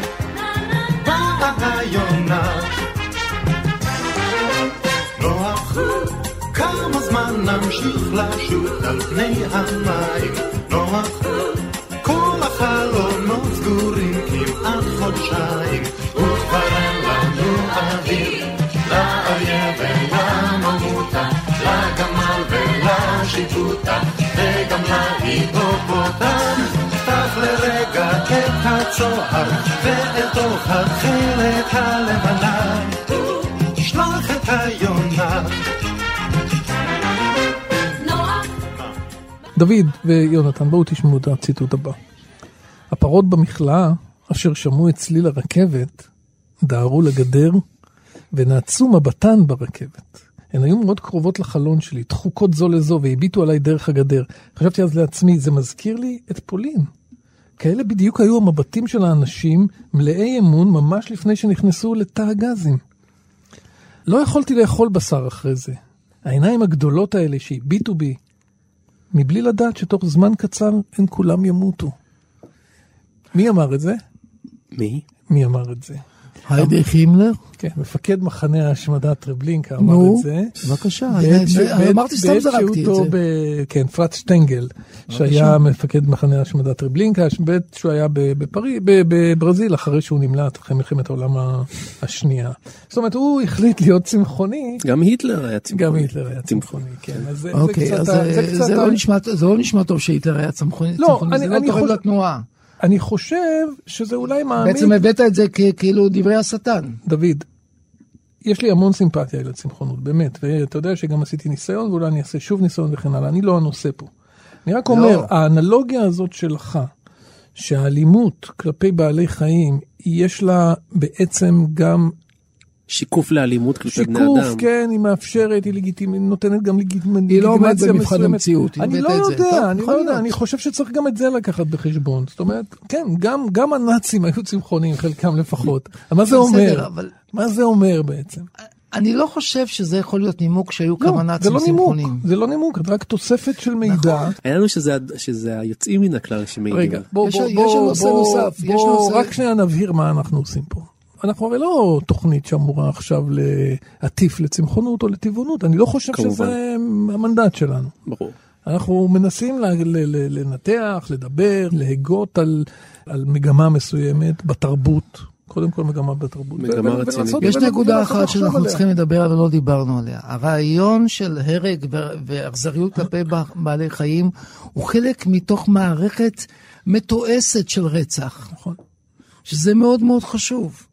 נמשיך לשוט על פני המים? נוח, כל החלונות סגורים כמעט חודשיים, וכבר אין לנו אוויר. לאריה ולממותה, לגמל ולשיטוטה, וגם להיפופוטם. פתח לרגע את הצוהר, ואל תוך התכלת הלבנה, שלח את היונה. דוד ויונתן, בואו תשמעו את הציטוט הבא. הפרות במכלאה, אשר שמעו את צליל הרכבת, דהרו לגדר ונעצו מבטן ברכבת. הן היו מאוד קרובות לחלון שלי, דחוקות זו לזו, והביטו עליי דרך הגדר. חשבתי אז לעצמי, זה מזכיר לי את פולין. כאלה בדיוק היו המבטים של האנשים, מלאי אמון, ממש לפני שנכנסו לתא הגזים. לא יכולתי לאכול בשר אחרי זה. העיניים הגדולות האלה שהביטו בי, מבלי לדעת שתוך זמן קצר הם כולם ימותו. מי אמר את זה? מי? מי אמר את זה? היידי הימלר? כן, מפקד מחנה ההשמדה טרבלינקה אמר את זה. בבקשה, אמרתי סתם זרקתי את זה. כן, פרט שטנגל, שהיה מפקד מחנה ההשמדה טרבלינקה, בעת שהוא היה בברזיל אחרי שהוא נמלט אחרי מלחמת העולם השנייה. זאת אומרת, הוא החליט להיות צמחוני. גם היטלר היה צמחוני. גם היטלר היה צמחוני, כן. אוקיי, אז זה לא נשמע טוב שהיטלר היה צמחוני, לא, זה לא תורם לתנועה. אני חושב שזה אולי מעמיד... בעצם הבאת את זה כאילו דברי השטן. דוד, יש לי המון סימפתיה לצמחונות, באמת, ואתה יודע שגם עשיתי ניסיון, ואולי אני אעשה שוב ניסיון וכן הלאה, אני לא הנושא פה. אני רק אומר, לא. האנלוגיה הזאת שלך, שהאלימות כלפי בעלי חיים, יש לה בעצם גם שיקוף לאלימות כלפי בני אדם. שיקוף, כן, היא מאפשרת, היא לגיטימית, נותנת גם לגיטימציה מסוימת. היא לא עומדת במבחן המציאות, אני לא יודע, אני לא יודע, אני חושב שצריך גם את זה לקחת בחשבון. זאת אומרת, כן, גם, גם הנאצים היו צמחונים, חלקם לפחות. <laughs> מה זה אומר? מה זה אומר בעצם? אני לא חושב שזה יכול להיות נימוק שהיו לא, כמה נאצים צמחונים. לא זה לא נימוק, זה רק תוספת של מידע. נכון. היה לנו שזה, שזה היוצאים מן הכלל שמעידים. רגע, בוא, בוא, בוא, בוא, בוא, בוא, רק שנייה נבהיר מה אנחנו עושים פה. אנחנו הרי לא תוכנית שאמורה עכשיו להטיף לצמחונות או לטבעונות, אני לא חושב כמובן. שזה המנדט שלנו. ברור. אנחנו מנסים לנתח, לדבר, להגות על, על מגמה מסוימת בתרבות. קודם כל מגמה בתרבות. מגמה רצינית. יש נקודה אחת שאנחנו צריכים לדבר עליה ולא דיברנו עליה. הרעיון של הרג ואכזריות כלפי <laughs> בעלי חיים הוא חלק מתוך מערכת מתועסת של רצח. נכון. שזה מאוד מאוד חשוב.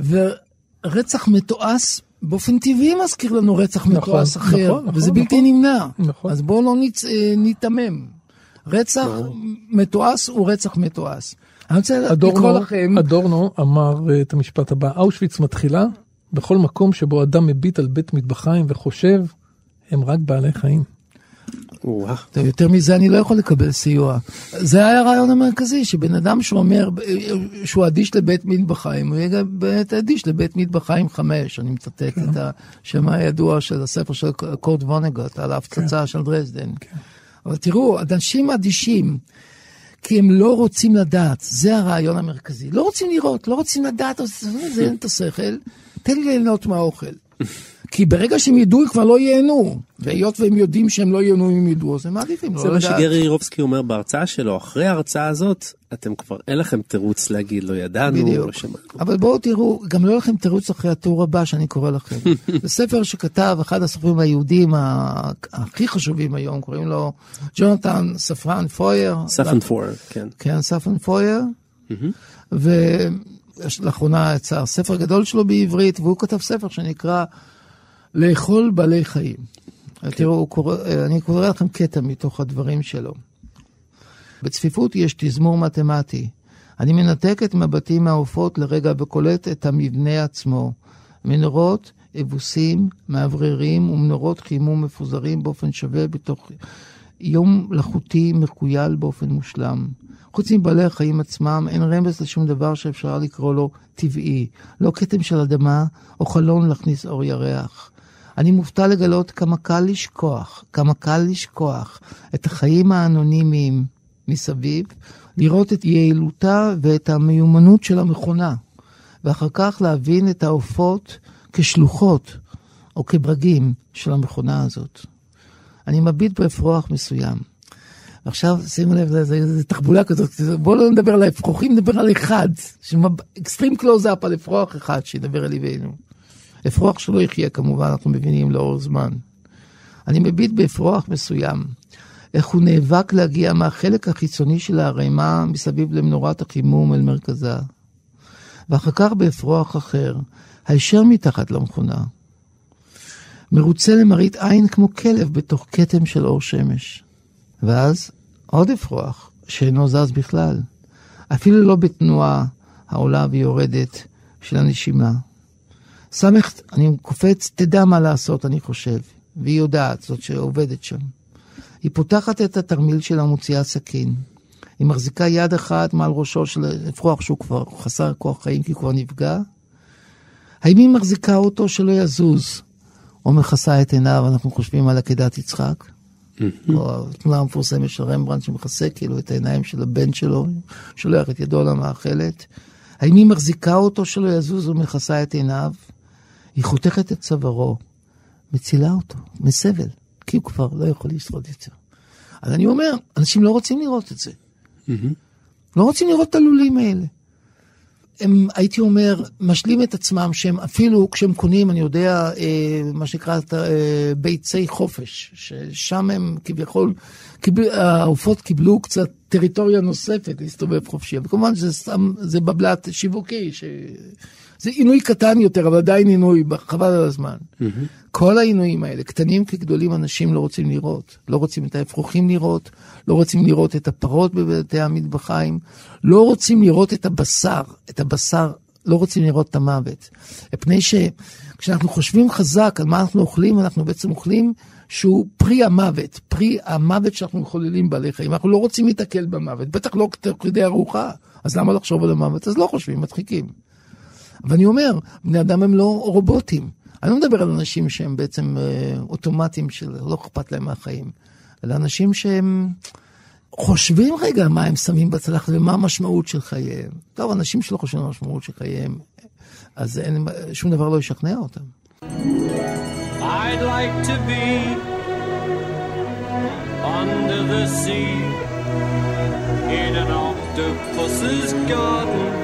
ורצח מתועש באופן טבעי מזכיר לנו רצח נכון, מתועש אחר, נכון, נכון, וזה נכון, בלתי נמנע. נכון. אז בואו לא ניצ... אה, ניתמם. רצח מתועש הוא רצח מתועש. אני רוצה לקרוא לכם... אדורנו אמר אה, את המשפט הבא, אושוויץ מתחילה בכל מקום שבו אדם מביט על בית מטבחיים וחושב, הם רק בעלי חיים. יותר מזה אני לא יכול לקבל סיוע. זה היה הרעיון המרכזי, שבן אדם שאומר שהוא אדיש לבית מטבחיים, הוא יהיה באמת אדיש לבית מטבחיים חמש, אני מצטט כן. את השם הידוע של הספר של קורט וונגוט על ההפצצה כן. של דרזדן. כן. אבל תראו, אנשים אדישים, כי הם לא רוצים לדעת, זה הרעיון המרכזי. לא רוצים לראות, לא רוצים לדעת, זה אין את השכל, תן לי ליהנות מהאוכל. כי ברגע שהם ידעו, הם כבר לא ייהנו. והיות והם יודעים שהם לא ייהנו אם ידעו, אז הם מעדיפים לא לדעת. זה מה שגרי אירובסקי אומר בהרצאה שלו, אחרי ההרצאה הזאת, אתם כבר, אין לכם תירוץ להגיד לא ידענו, בדיוק. לא שמענו. אבל בואו תראו, גם לא יהיה לכם תירוץ אחרי הטור הבא שאני קורא לכם. <laughs> זה ספר שכתב אחד הסופרים היהודים הכי חשובים היום, קוראים לו ג'ונתן ספרן פויר. ספן פויר, כן. כן, ספן פויר. ולאחרונה יצא ספר גדול שלו בעברית, והוא כתב ספר שנקרא לאכול בעלי חיים. כן. תראו, קורא, אני קורא לכם קטע מתוך הדברים שלו. בצפיפות יש תזמור מתמטי. אני מנתק את מבטי מהעופות לרגע וקולט את המבנה עצמו. מנורות, אבוסים, מאווררים ומנורות חימום מפוזרים באופן שווה בתוך יום מלאכותי מכויל באופן מושלם. חוץ מבעלי החיים עצמם, אין רמז לשום דבר שאפשר לקרוא לו טבעי. לא כתם של אדמה או חלון להכניס אור ירח. אני מופתע לגלות כמה קל לשכוח, כמה קל לשכוח את החיים האנונימיים מסביב, לראות את יעילותה ואת המיומנות של המכונה, ואחר כך להבין את העופות כשלוחות או כברגים של המכונה הזאת. אני מביט באפרוח מסוים. עכשיו, שימו לב, זו תחבולה כזאת, בואו לא נדבר על האפרוחים, נדבר על אחד, extreme close-up על אפרוח אחד שידבר אל ליבנו. אפרוח שלא יחיה כמובן, אנחנו מבינים לאור זמן. אני מביט באפרוח מסוים, איך הוא נאבק להגיע מהחלק החיצוני של הערימה מסביב למנורת החימום אל מרכזה. ואחר כך באפרוח אחר, הישר מתחת למכונה. מרוצה למראית עין כמו כלב בתוך כתם של אור שמש. ואז עוד אפרוח, שאינו זז בכלל, אפילו לא בתנועה העולה ויורדת של הנשימה. סמך, אני קופץ, תדע מה לעשות, אני חושב. והיא יודעת, זאת שעובדת שם. היא פותחת את התרמיל שלה, מוציאה סכין. היא מחזיקה יד אחת מעל ראשו של אפרוח שהוא כבר חסר כוח חיים כי הוא כבר נפגע. האם היא מחזיקה אותו שלא יזוז, או מכסה את עיניו, אנחנו חושבים על עקדת יצחק? או התמונה המפורסמת של רמברנד שמכסה כאילו את העיניים של הבן שלו, שולח את ידו למאכלת. האם היא מחזיקה אותו שלא יזוז או מכסה את עיניו? היא חותכת את צווארו, מצילה אותו מסבל, כי הוא כבר לא יכול לשרוד יותר. אז אני אומר, אנשים לא רוצים לראות את זה. לא רוצים לראות את הלולים האלה. הם, הייתי אומר, משלים את עצמם שהם אפילו כשהם קונים, אני יודע, אה, מה שנקרא אה, ביצי חופש, ששם הם כביכול, קיבל, העופות קיבלו קצת טריטוריה נוספת להסתובב חופשי, וכמובן זה סתם, זה בבלת שיווקי, ש... זה עינוי קטן יותר, אבל עדיין עינוי, חבל על הזמן. Mm-hmm. כל העינויים האלה, קטנים כגדולים, אנשים לא רוצים לראות. לא רוצים את האפרוחים לראות, לא רוצים לראות את הפרות בבתי המטבחיים, לא רוצים לראות את הבשר, את הבשר, לא רוצים לראות את המוות. מפני שכשאנחנו חושבים חזק על מה אנחנו אוכלים, אנחנו בעצם אוכלים שהוא פרי המוות, פרי המוות שאנחנו מחוללים בעלי חיים. אנחנו לא רוצים להתקל במוות, בטח לא תוך כדי ארוחה. אז למה לחשוב על המוות? אז לא חושבים, מדחיקים. ואני אומר, בני אדם הם לא רובוטים. אני לא מדבר על אנשים שהם בעצם אה, אוטומטים שלא אכפת להם מהחיים, אלא אנשים שהם חושבים רגע מה הם שמים בצלחת ומה המשמעות של חייהם. טוב, אנשים שלא חושבים על המשמעות של חייהם, אז אין, שום דבר לא ישכנע אותם. I'd like to be under the sea in an octopus's garden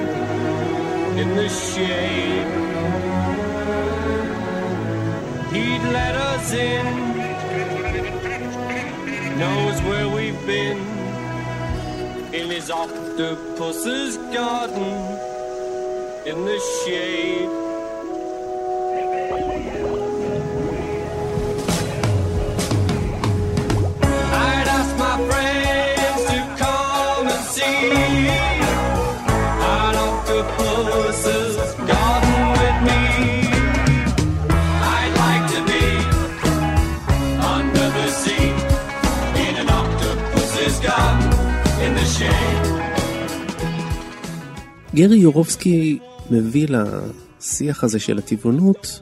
in the shade. He'd let us in, knows where we've been in his octopus's garden in the shade. גרי יורובסקי מביא לשיח הזה של הטבעונות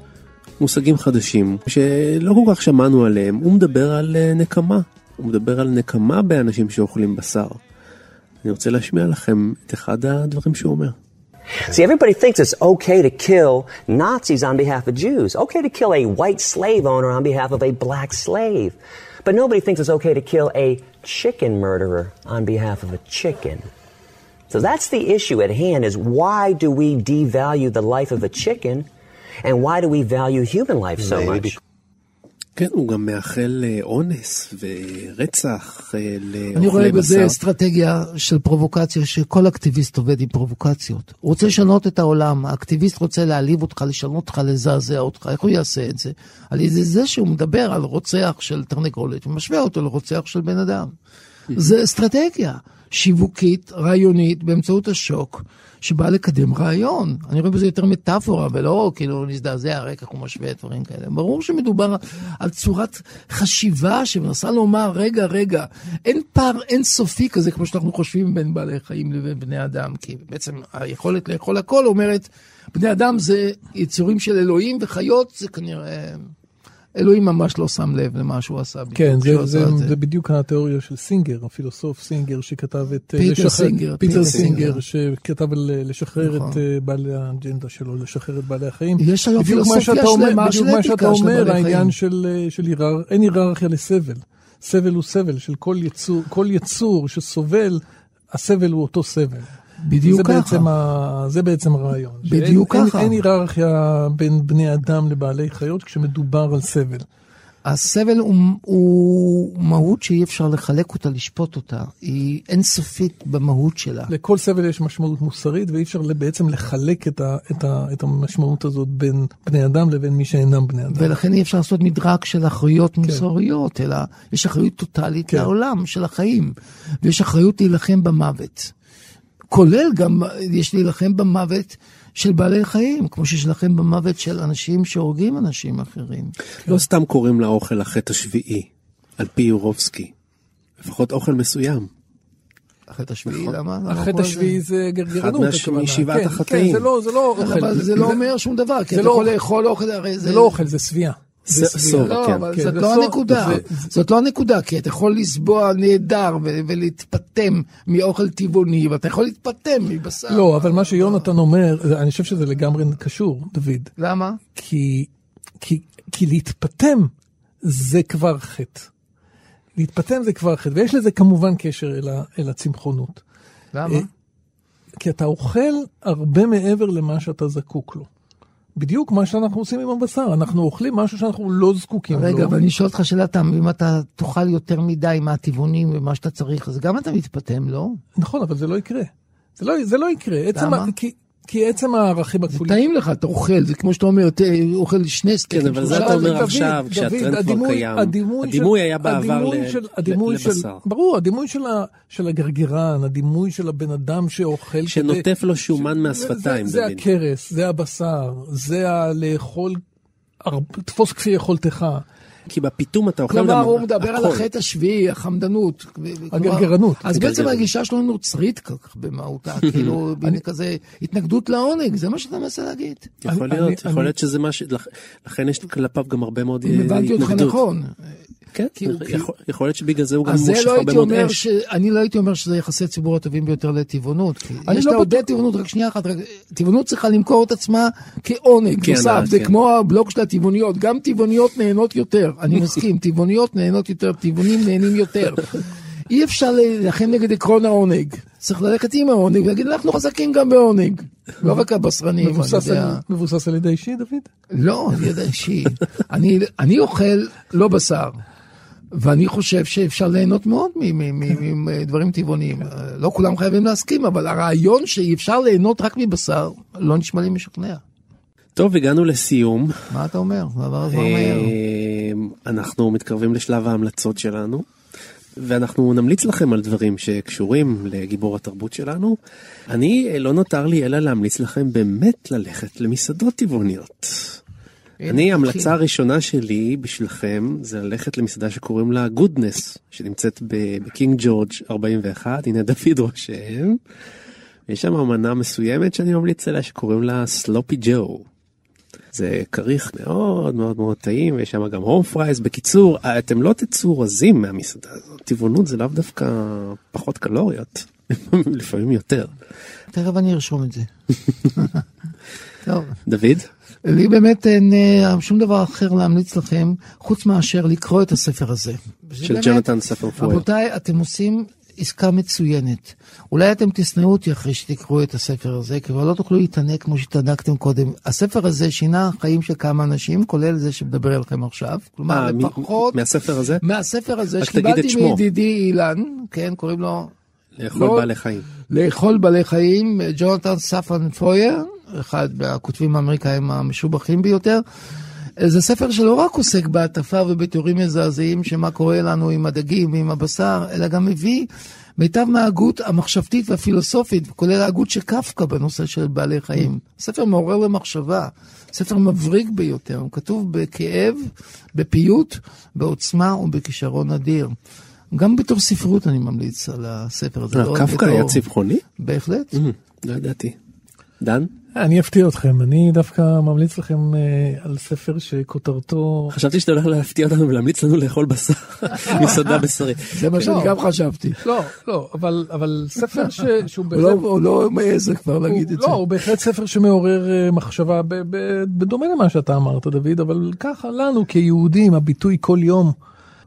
מושגים חדשים שלא כל כך שמענו עליהם. הוא מדבר על אה, נקמה, הוא מדבר על נקמה באנשים שאוכלים בשר. אני רוצה להשמיע לכם את אחד הדברים שהוא אומר. See, everybody thinks it's okay to kill Nazis on behalf of Jews, okay to kill a white slave owner on behalf of a black slave. But nobody thinks it's okay to kill a chicken murderer on behalf of a chicken. So that's the issue at hand is why do we devalue the life of a chicken and why do we value human life so much? כן, הוא גם מאחל אונס ורצח לאוכלי בשר. אני רואה בזה אסטרטגיה של פרובוקציה, שכל אקטיביסט עובד עם פרובוקציות. הוא רוצה לשנות את העולם, האקטיביסט רוצה להעליב אותך, לשנות אותך, לזעזע אותך. איך הוא יעשה את זה? על ידי זה שהוא מדבר על רוצח של תרנגולת, ומשווה אותו לרוצח של בן אדם. זה אסטרטגיה. שיווקית, רעיונית, באמצעות השוק, שבאה לקדם רעיון. אני רואה בזה יותר מטאפורה, ולא כאילו נזדעזע, רקע הוא משווה דברים כאלה. ברור שמדובר על צורת חשיבה שמנסה לומר, רגע, רגע, אין פער אינסופי כזה, כמו שאנחנו חושבים בין בעלי חיים לבין בני אדם, כי בעצם היכולת לאכול הכל אומרת, בני אדם זה יצורים של אלוהים, וחיות זה כנראה... אלוהים ממש לא שם לב למה שהוא עשה. כן, זה, זה, זה. זה בדיוק התיאוריה של סינגר, הפילוסוף סינגר שכתב את... אה, פיטר לשחרר, סינגר. פיטר סינגר, שכתב על אה, לשחרר נכון. את אה, בעלי האג'נדה שלו, לשחרר את בעלי החיים. יש היום פילוסופיה שלמה של. בדיוק מה שאתה אומר, העניין של, של היררכ, אין היררכיה לסבל. סבל הוא סבל של כל יצור, כל יצור שסובל, הסבל הוא אותו סבל. בדיוק זה ככה. בעצם ה... זה בעצם הרעיון. בדיוק שאין, ככה. אין, אין היררכיה בין בני אדם לבעלי חיות כשמדובר על סבל. הסבל הוא, הוא מהות שאי אפשר לחלק אותה, לשפוט אותה. היא אינסופית במהות שלה. לכל סבל יש משמעות מוסרית, ואי אפשר בעצם לחלק את, ה, את, ה, את המשמעות הזאת בין בני אדם לבין מי שאינם בני אדם. ולכן אי אפשר לעשות מדרג של אחריות כן. מוסריות, אלא יש אחריות טוטאלית כן. לעולם של החיים, ויש אחריות להילחם במוות. כולל גם, יש להילחם במוות של בעלי חיים, כמו שיש להילחם במוות של אנשים שהורגים אנשים אחרים. לא סתם קוראים לאוכל החטא השביעי, על פי יורובסקי. לפחות אוכל מסוים. החטא השביעי, נכון. למה? החטא השביעי זה גרגרנות, הכוונה. משבעת כן, החטאים. כן, זה לא אוכל. אבל זה לא אומר שום דבר, כי אתה לא יכול לאכול אוכל, הרי זה... זה לא אוכל, זה שביעה. סור, לא, כן. אבל כן. זאת לא הנקודה. זאת לא הנקודה, כי אתה יכול לסבוע נהדר ולהתפטם מאוכל טבעוני, ואתה יכול להתפטם מבשר. לא, אבל מה שיונתן אומר, אני חושב שזה לגמרי קשור, דוד. למה? כי, כי, כי להתפטם זה כבר חטא. להתפטם זה כבר חטא, ויש לזה כמובן קשר אל הצמחונות. למה? אה, כי אתה אוכל הרבה מעבר למה שאתה זקוק לו. בדיוק מה שאנחנו עושים עם הבשר, אנחנו אוכלים משהו שאנחנו לא זקוקים רגע, לו. רגע, אבל אני שואל אותך שאלה אם אתה תאכל יותר מדי מהטבעונים ומה שאתה צריך, אז גם אתה מתפטם, לא? נכון, אבל זה לא יקרה. זה לא, זה לא יקרה. למה? עצם, כי, כי עצם הערכים הכפולים... זה טעים לך, אתה אוכל, זה כמו שאתה אומר, אתה אוכל שני סטייקים. כן, אבל זה אתה אומר עכשיו, כשהטרנד כבר קיים. הדימוי היה בעבר לבשר. ברור, הדימוי של הגרגרן, הדימוי של הבן אדם שאוכל... שנוטף לו שומן מהשפתיים, זה הכרס, זה הבשר, זה הלאכול, תפוס כפי יכולתך. כי בפיתום אתה אוכל גם. כלומר, הוא מדבר על החטא השביעי, החמדנות. הגרגרנות. אז בעצם הגישה שלו נוצרית כל כך במהותה, <laughs> כאילו, כזה התנגדות לעונג, זה מה שאתה מנסה להגיד. יכול להיות, יכול להיות שזה מה ש... לכן יש כלפיו גם הרבה מאוד התנגדות. אם הבנתי אותך נכון. כן, יכול להיות שבגלל זה הוא גם מושך לא הרבה מאוד אש. אני לא הייתי אומר שזה יחסי ציבור הטובים ביותר לטבעונות. יש לא לעודד טבעונות, רק שנייה אחת, טבעונות צריכה למכור את עצמה כעונג כן, נוסף, אה, זה כן. כמו הבלוק של הטבעוניות, גם טבעוניות נהנות יותר, אני מסכים, טבעוניות נהנות יותר, טבעונים נהנים יותר. אי אפשר להילחם נגד עקרון העונג, צריך ללכת עם העונג ולהגיד אנחנו חזקים גם בעונג, לא רק הבשרנים. מבוסס על ידי אישי, דוד? לא, על ידי אישי. אני אוכל לא בשר. ואני חושב שאפשר ליהנות מאוד מדברים טבעוניים. לא כולם חייבים להסכים, אבל הרעיון שאי אפשר ליהנות רק מבשר, לא נשמע לי משכנע. טוב, הגענו לסיום. מה אתה אומר? זה עבר הזמן מהר. אנחנו מתקרבים לשלב ההמלצות שלנו, ואנחנו נמליץ לכם על דברים שקשורים לגיבור התרבות שלנו. אני, לא נותר לי אלא להמליץ לכם באמת ללכת למסעדות טבעוניות. אני, המלצה הראשונה שלי בשבילכם זה ללכת למסעדה שקוראים לה גודנס, שנמצאת בקינג ג'ורג' 41, הנה דוד רושם. יש שם מנה מסוימת שאני ממליץ עליה שקוראים לה Sloppy Joe. זה כריך מאוד מאוד מאוד טעים ויש שם גם home fries. בקיצור, אתם לא תצאו רזים מהמסעדה הזאת, טבעונות זה לאו דווקא פחות קלוריות, <laughs> לפעמים יותר. תכף אני ארשום את זה. טוב. דוד? לי באמת אין שום דבר אחר להמליץ לכם, חוץ מאשר לקרוא את הספר הזה. של ג'ונתן ספר פואל. רבותיי, אתם עושים עסקה מצוינת. אולי אתם תשנאו אותי אחרי שתקראו את הספר הזה, כי כבר לא תוכלו להתענק כמו שהתענקתם קודם. הספר הזה שינה חיים של כמה אנשים, כולל זה שמדבר אליכם עכשיו. כלומר, אה, לפחות... מהספר הזה? מהספר הזה, שקיבלתי מידידי אילן, כן, קוראים לו... לאכול לא, בעלי חיים. לאכול בעלי חיים, ג'ונתן ספן פויר, אחד מהכותבים האמריקאים המשובחים ביותר. זה ספר שלא רק עוסק בהטפה ובתיאורים מזעזעים שמה קורה לנו עם הדגים ועם הבשר, אלא גם מביא מיטב מההגות המחשבתית והפילוסופית, כולל ההגות של קפקא בנושא של בעלי חיים. ספר מעורר למחשבה, ספר מבריק ביותר, הוא כתוב בכאב, בפיוט, בעוצמה ובכישרון אדיר. גם בתור ספרות אני ממליץ על הספר הזה. לא קפקא היה צמחוני? בהחלט. לא ידעתי. דן? אני אפתיע אתכם, אני דווקא ממליץ לכם אה, על ספר שכותרתו... חשבתי שאתה הולך להפתיע אותנו ולהמליץ לנו לאכול בשר, <laughs> מסעדה בשרית. זה מה שאני גם חשבתי. לא, לא, אבל ספר שהוא בהחלט... הוא לא מעז כבר להגיד את זה. לא, הוא בהחלט ספר שמעורר אה, מחשבה, בדומה למה שאתה אמרת, דוד, אבל ככה לנו כיהודים, הביטוי כל יום.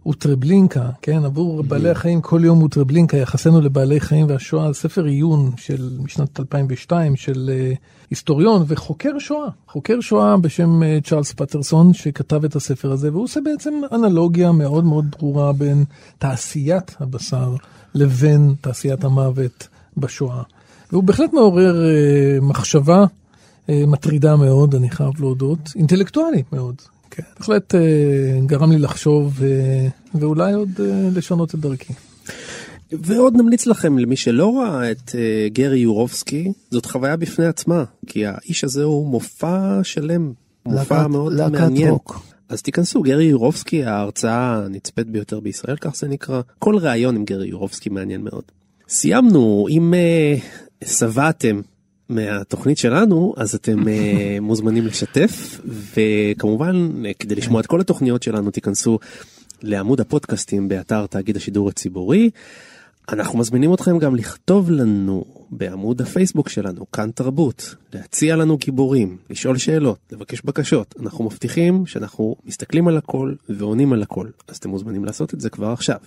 הוא טרבלינקה, כן, עבור בעלי החיים כל יום הוא טרבלינקה, יחסנו לבעלי חיים והשואה, ספר עיון של משנת 2002 של uh, היסטוריון וחוקר שואה, חוקר שואה בשם uh, צ'ארלס פטרסון שכתב את הספר הזה, והוא עושה בעצם אנלוגיה מאוד מאוד ברורה בין תעשיית הבשר לבין תעשיית המוות בשואה. והוא בהחלט מעורר uh, מחשבה uh, מטרידה מאוד, אני חייב להודות, אינטלקטואלית מאוד. כן, בהחלט אה, גרם לי לחשוב אה, ואולי עוד אה, לשנות את דרכי. ועוד נמליץ לכם למי שלא ראה את אה, גרי יורובסקי, זאת חוויה בפני עצמה, כי האיש הזה הוא מופע שלם, מופע להקת, מאוד להקת מעניין. רוק. אז תיכנסו, גרי יורובסקי, ההרצאה הנצפית ביותר בישראל, כך זה נקרא. כל ראיון עם גרי יורובסקי מעניין מאוד. סיימנו, אם אה, שבעתם מהתוכנית שלנו, אז אתם אה, <laughs> מוזמנים לשתף, וכמובן, אה, כדי לשמוע את כל התוכניות שלנו, תיכנסו לעמוד הפודקאסטים באתר תאגיד השידור הציבורי. אנחנו מזמינים אתכם גם לכתוב לנו בעמוד הפייסבוק שלנו, כאן תרבות, להציע לנו גיבורים, לשאול שאלות, לבקש בקשות. אנחנו מבטיחים שאנחנו מסתכלים על הכל ועונים על הכל, אז אתם מוזמנים לעשות את זה כבר עכשיו.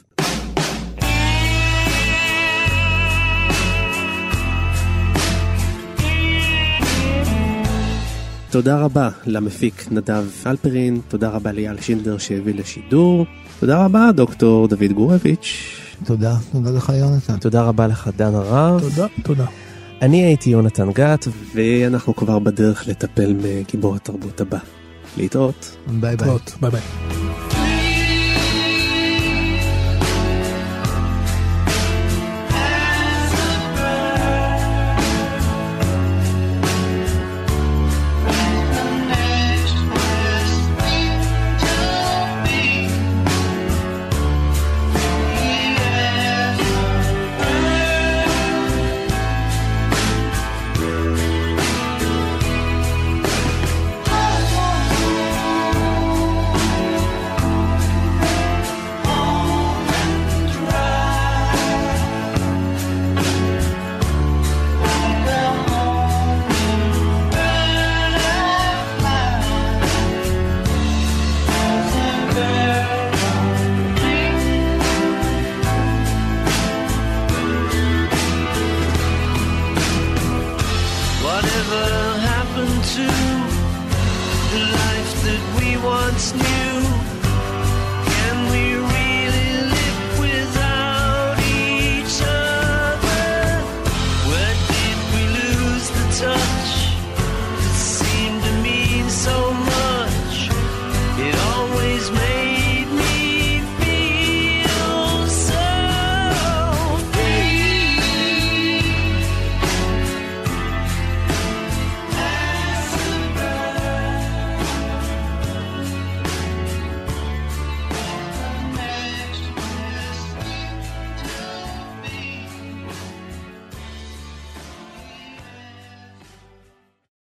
תודה רבה למפיק נדב אלפרין, תודה רבה ליאל שינדר שהביא לשידור, תודה רבה דוקטור דוד גורביץ'. תודה, תודה לך יונתן. תודה רבה לך דן הרב. תודה, תודה. אני הייתי יונתן גת, ואנחנו כבר בדרך לטפל בגיבור התרבות הבא. להתראות. ביי ביי. ביי ביי.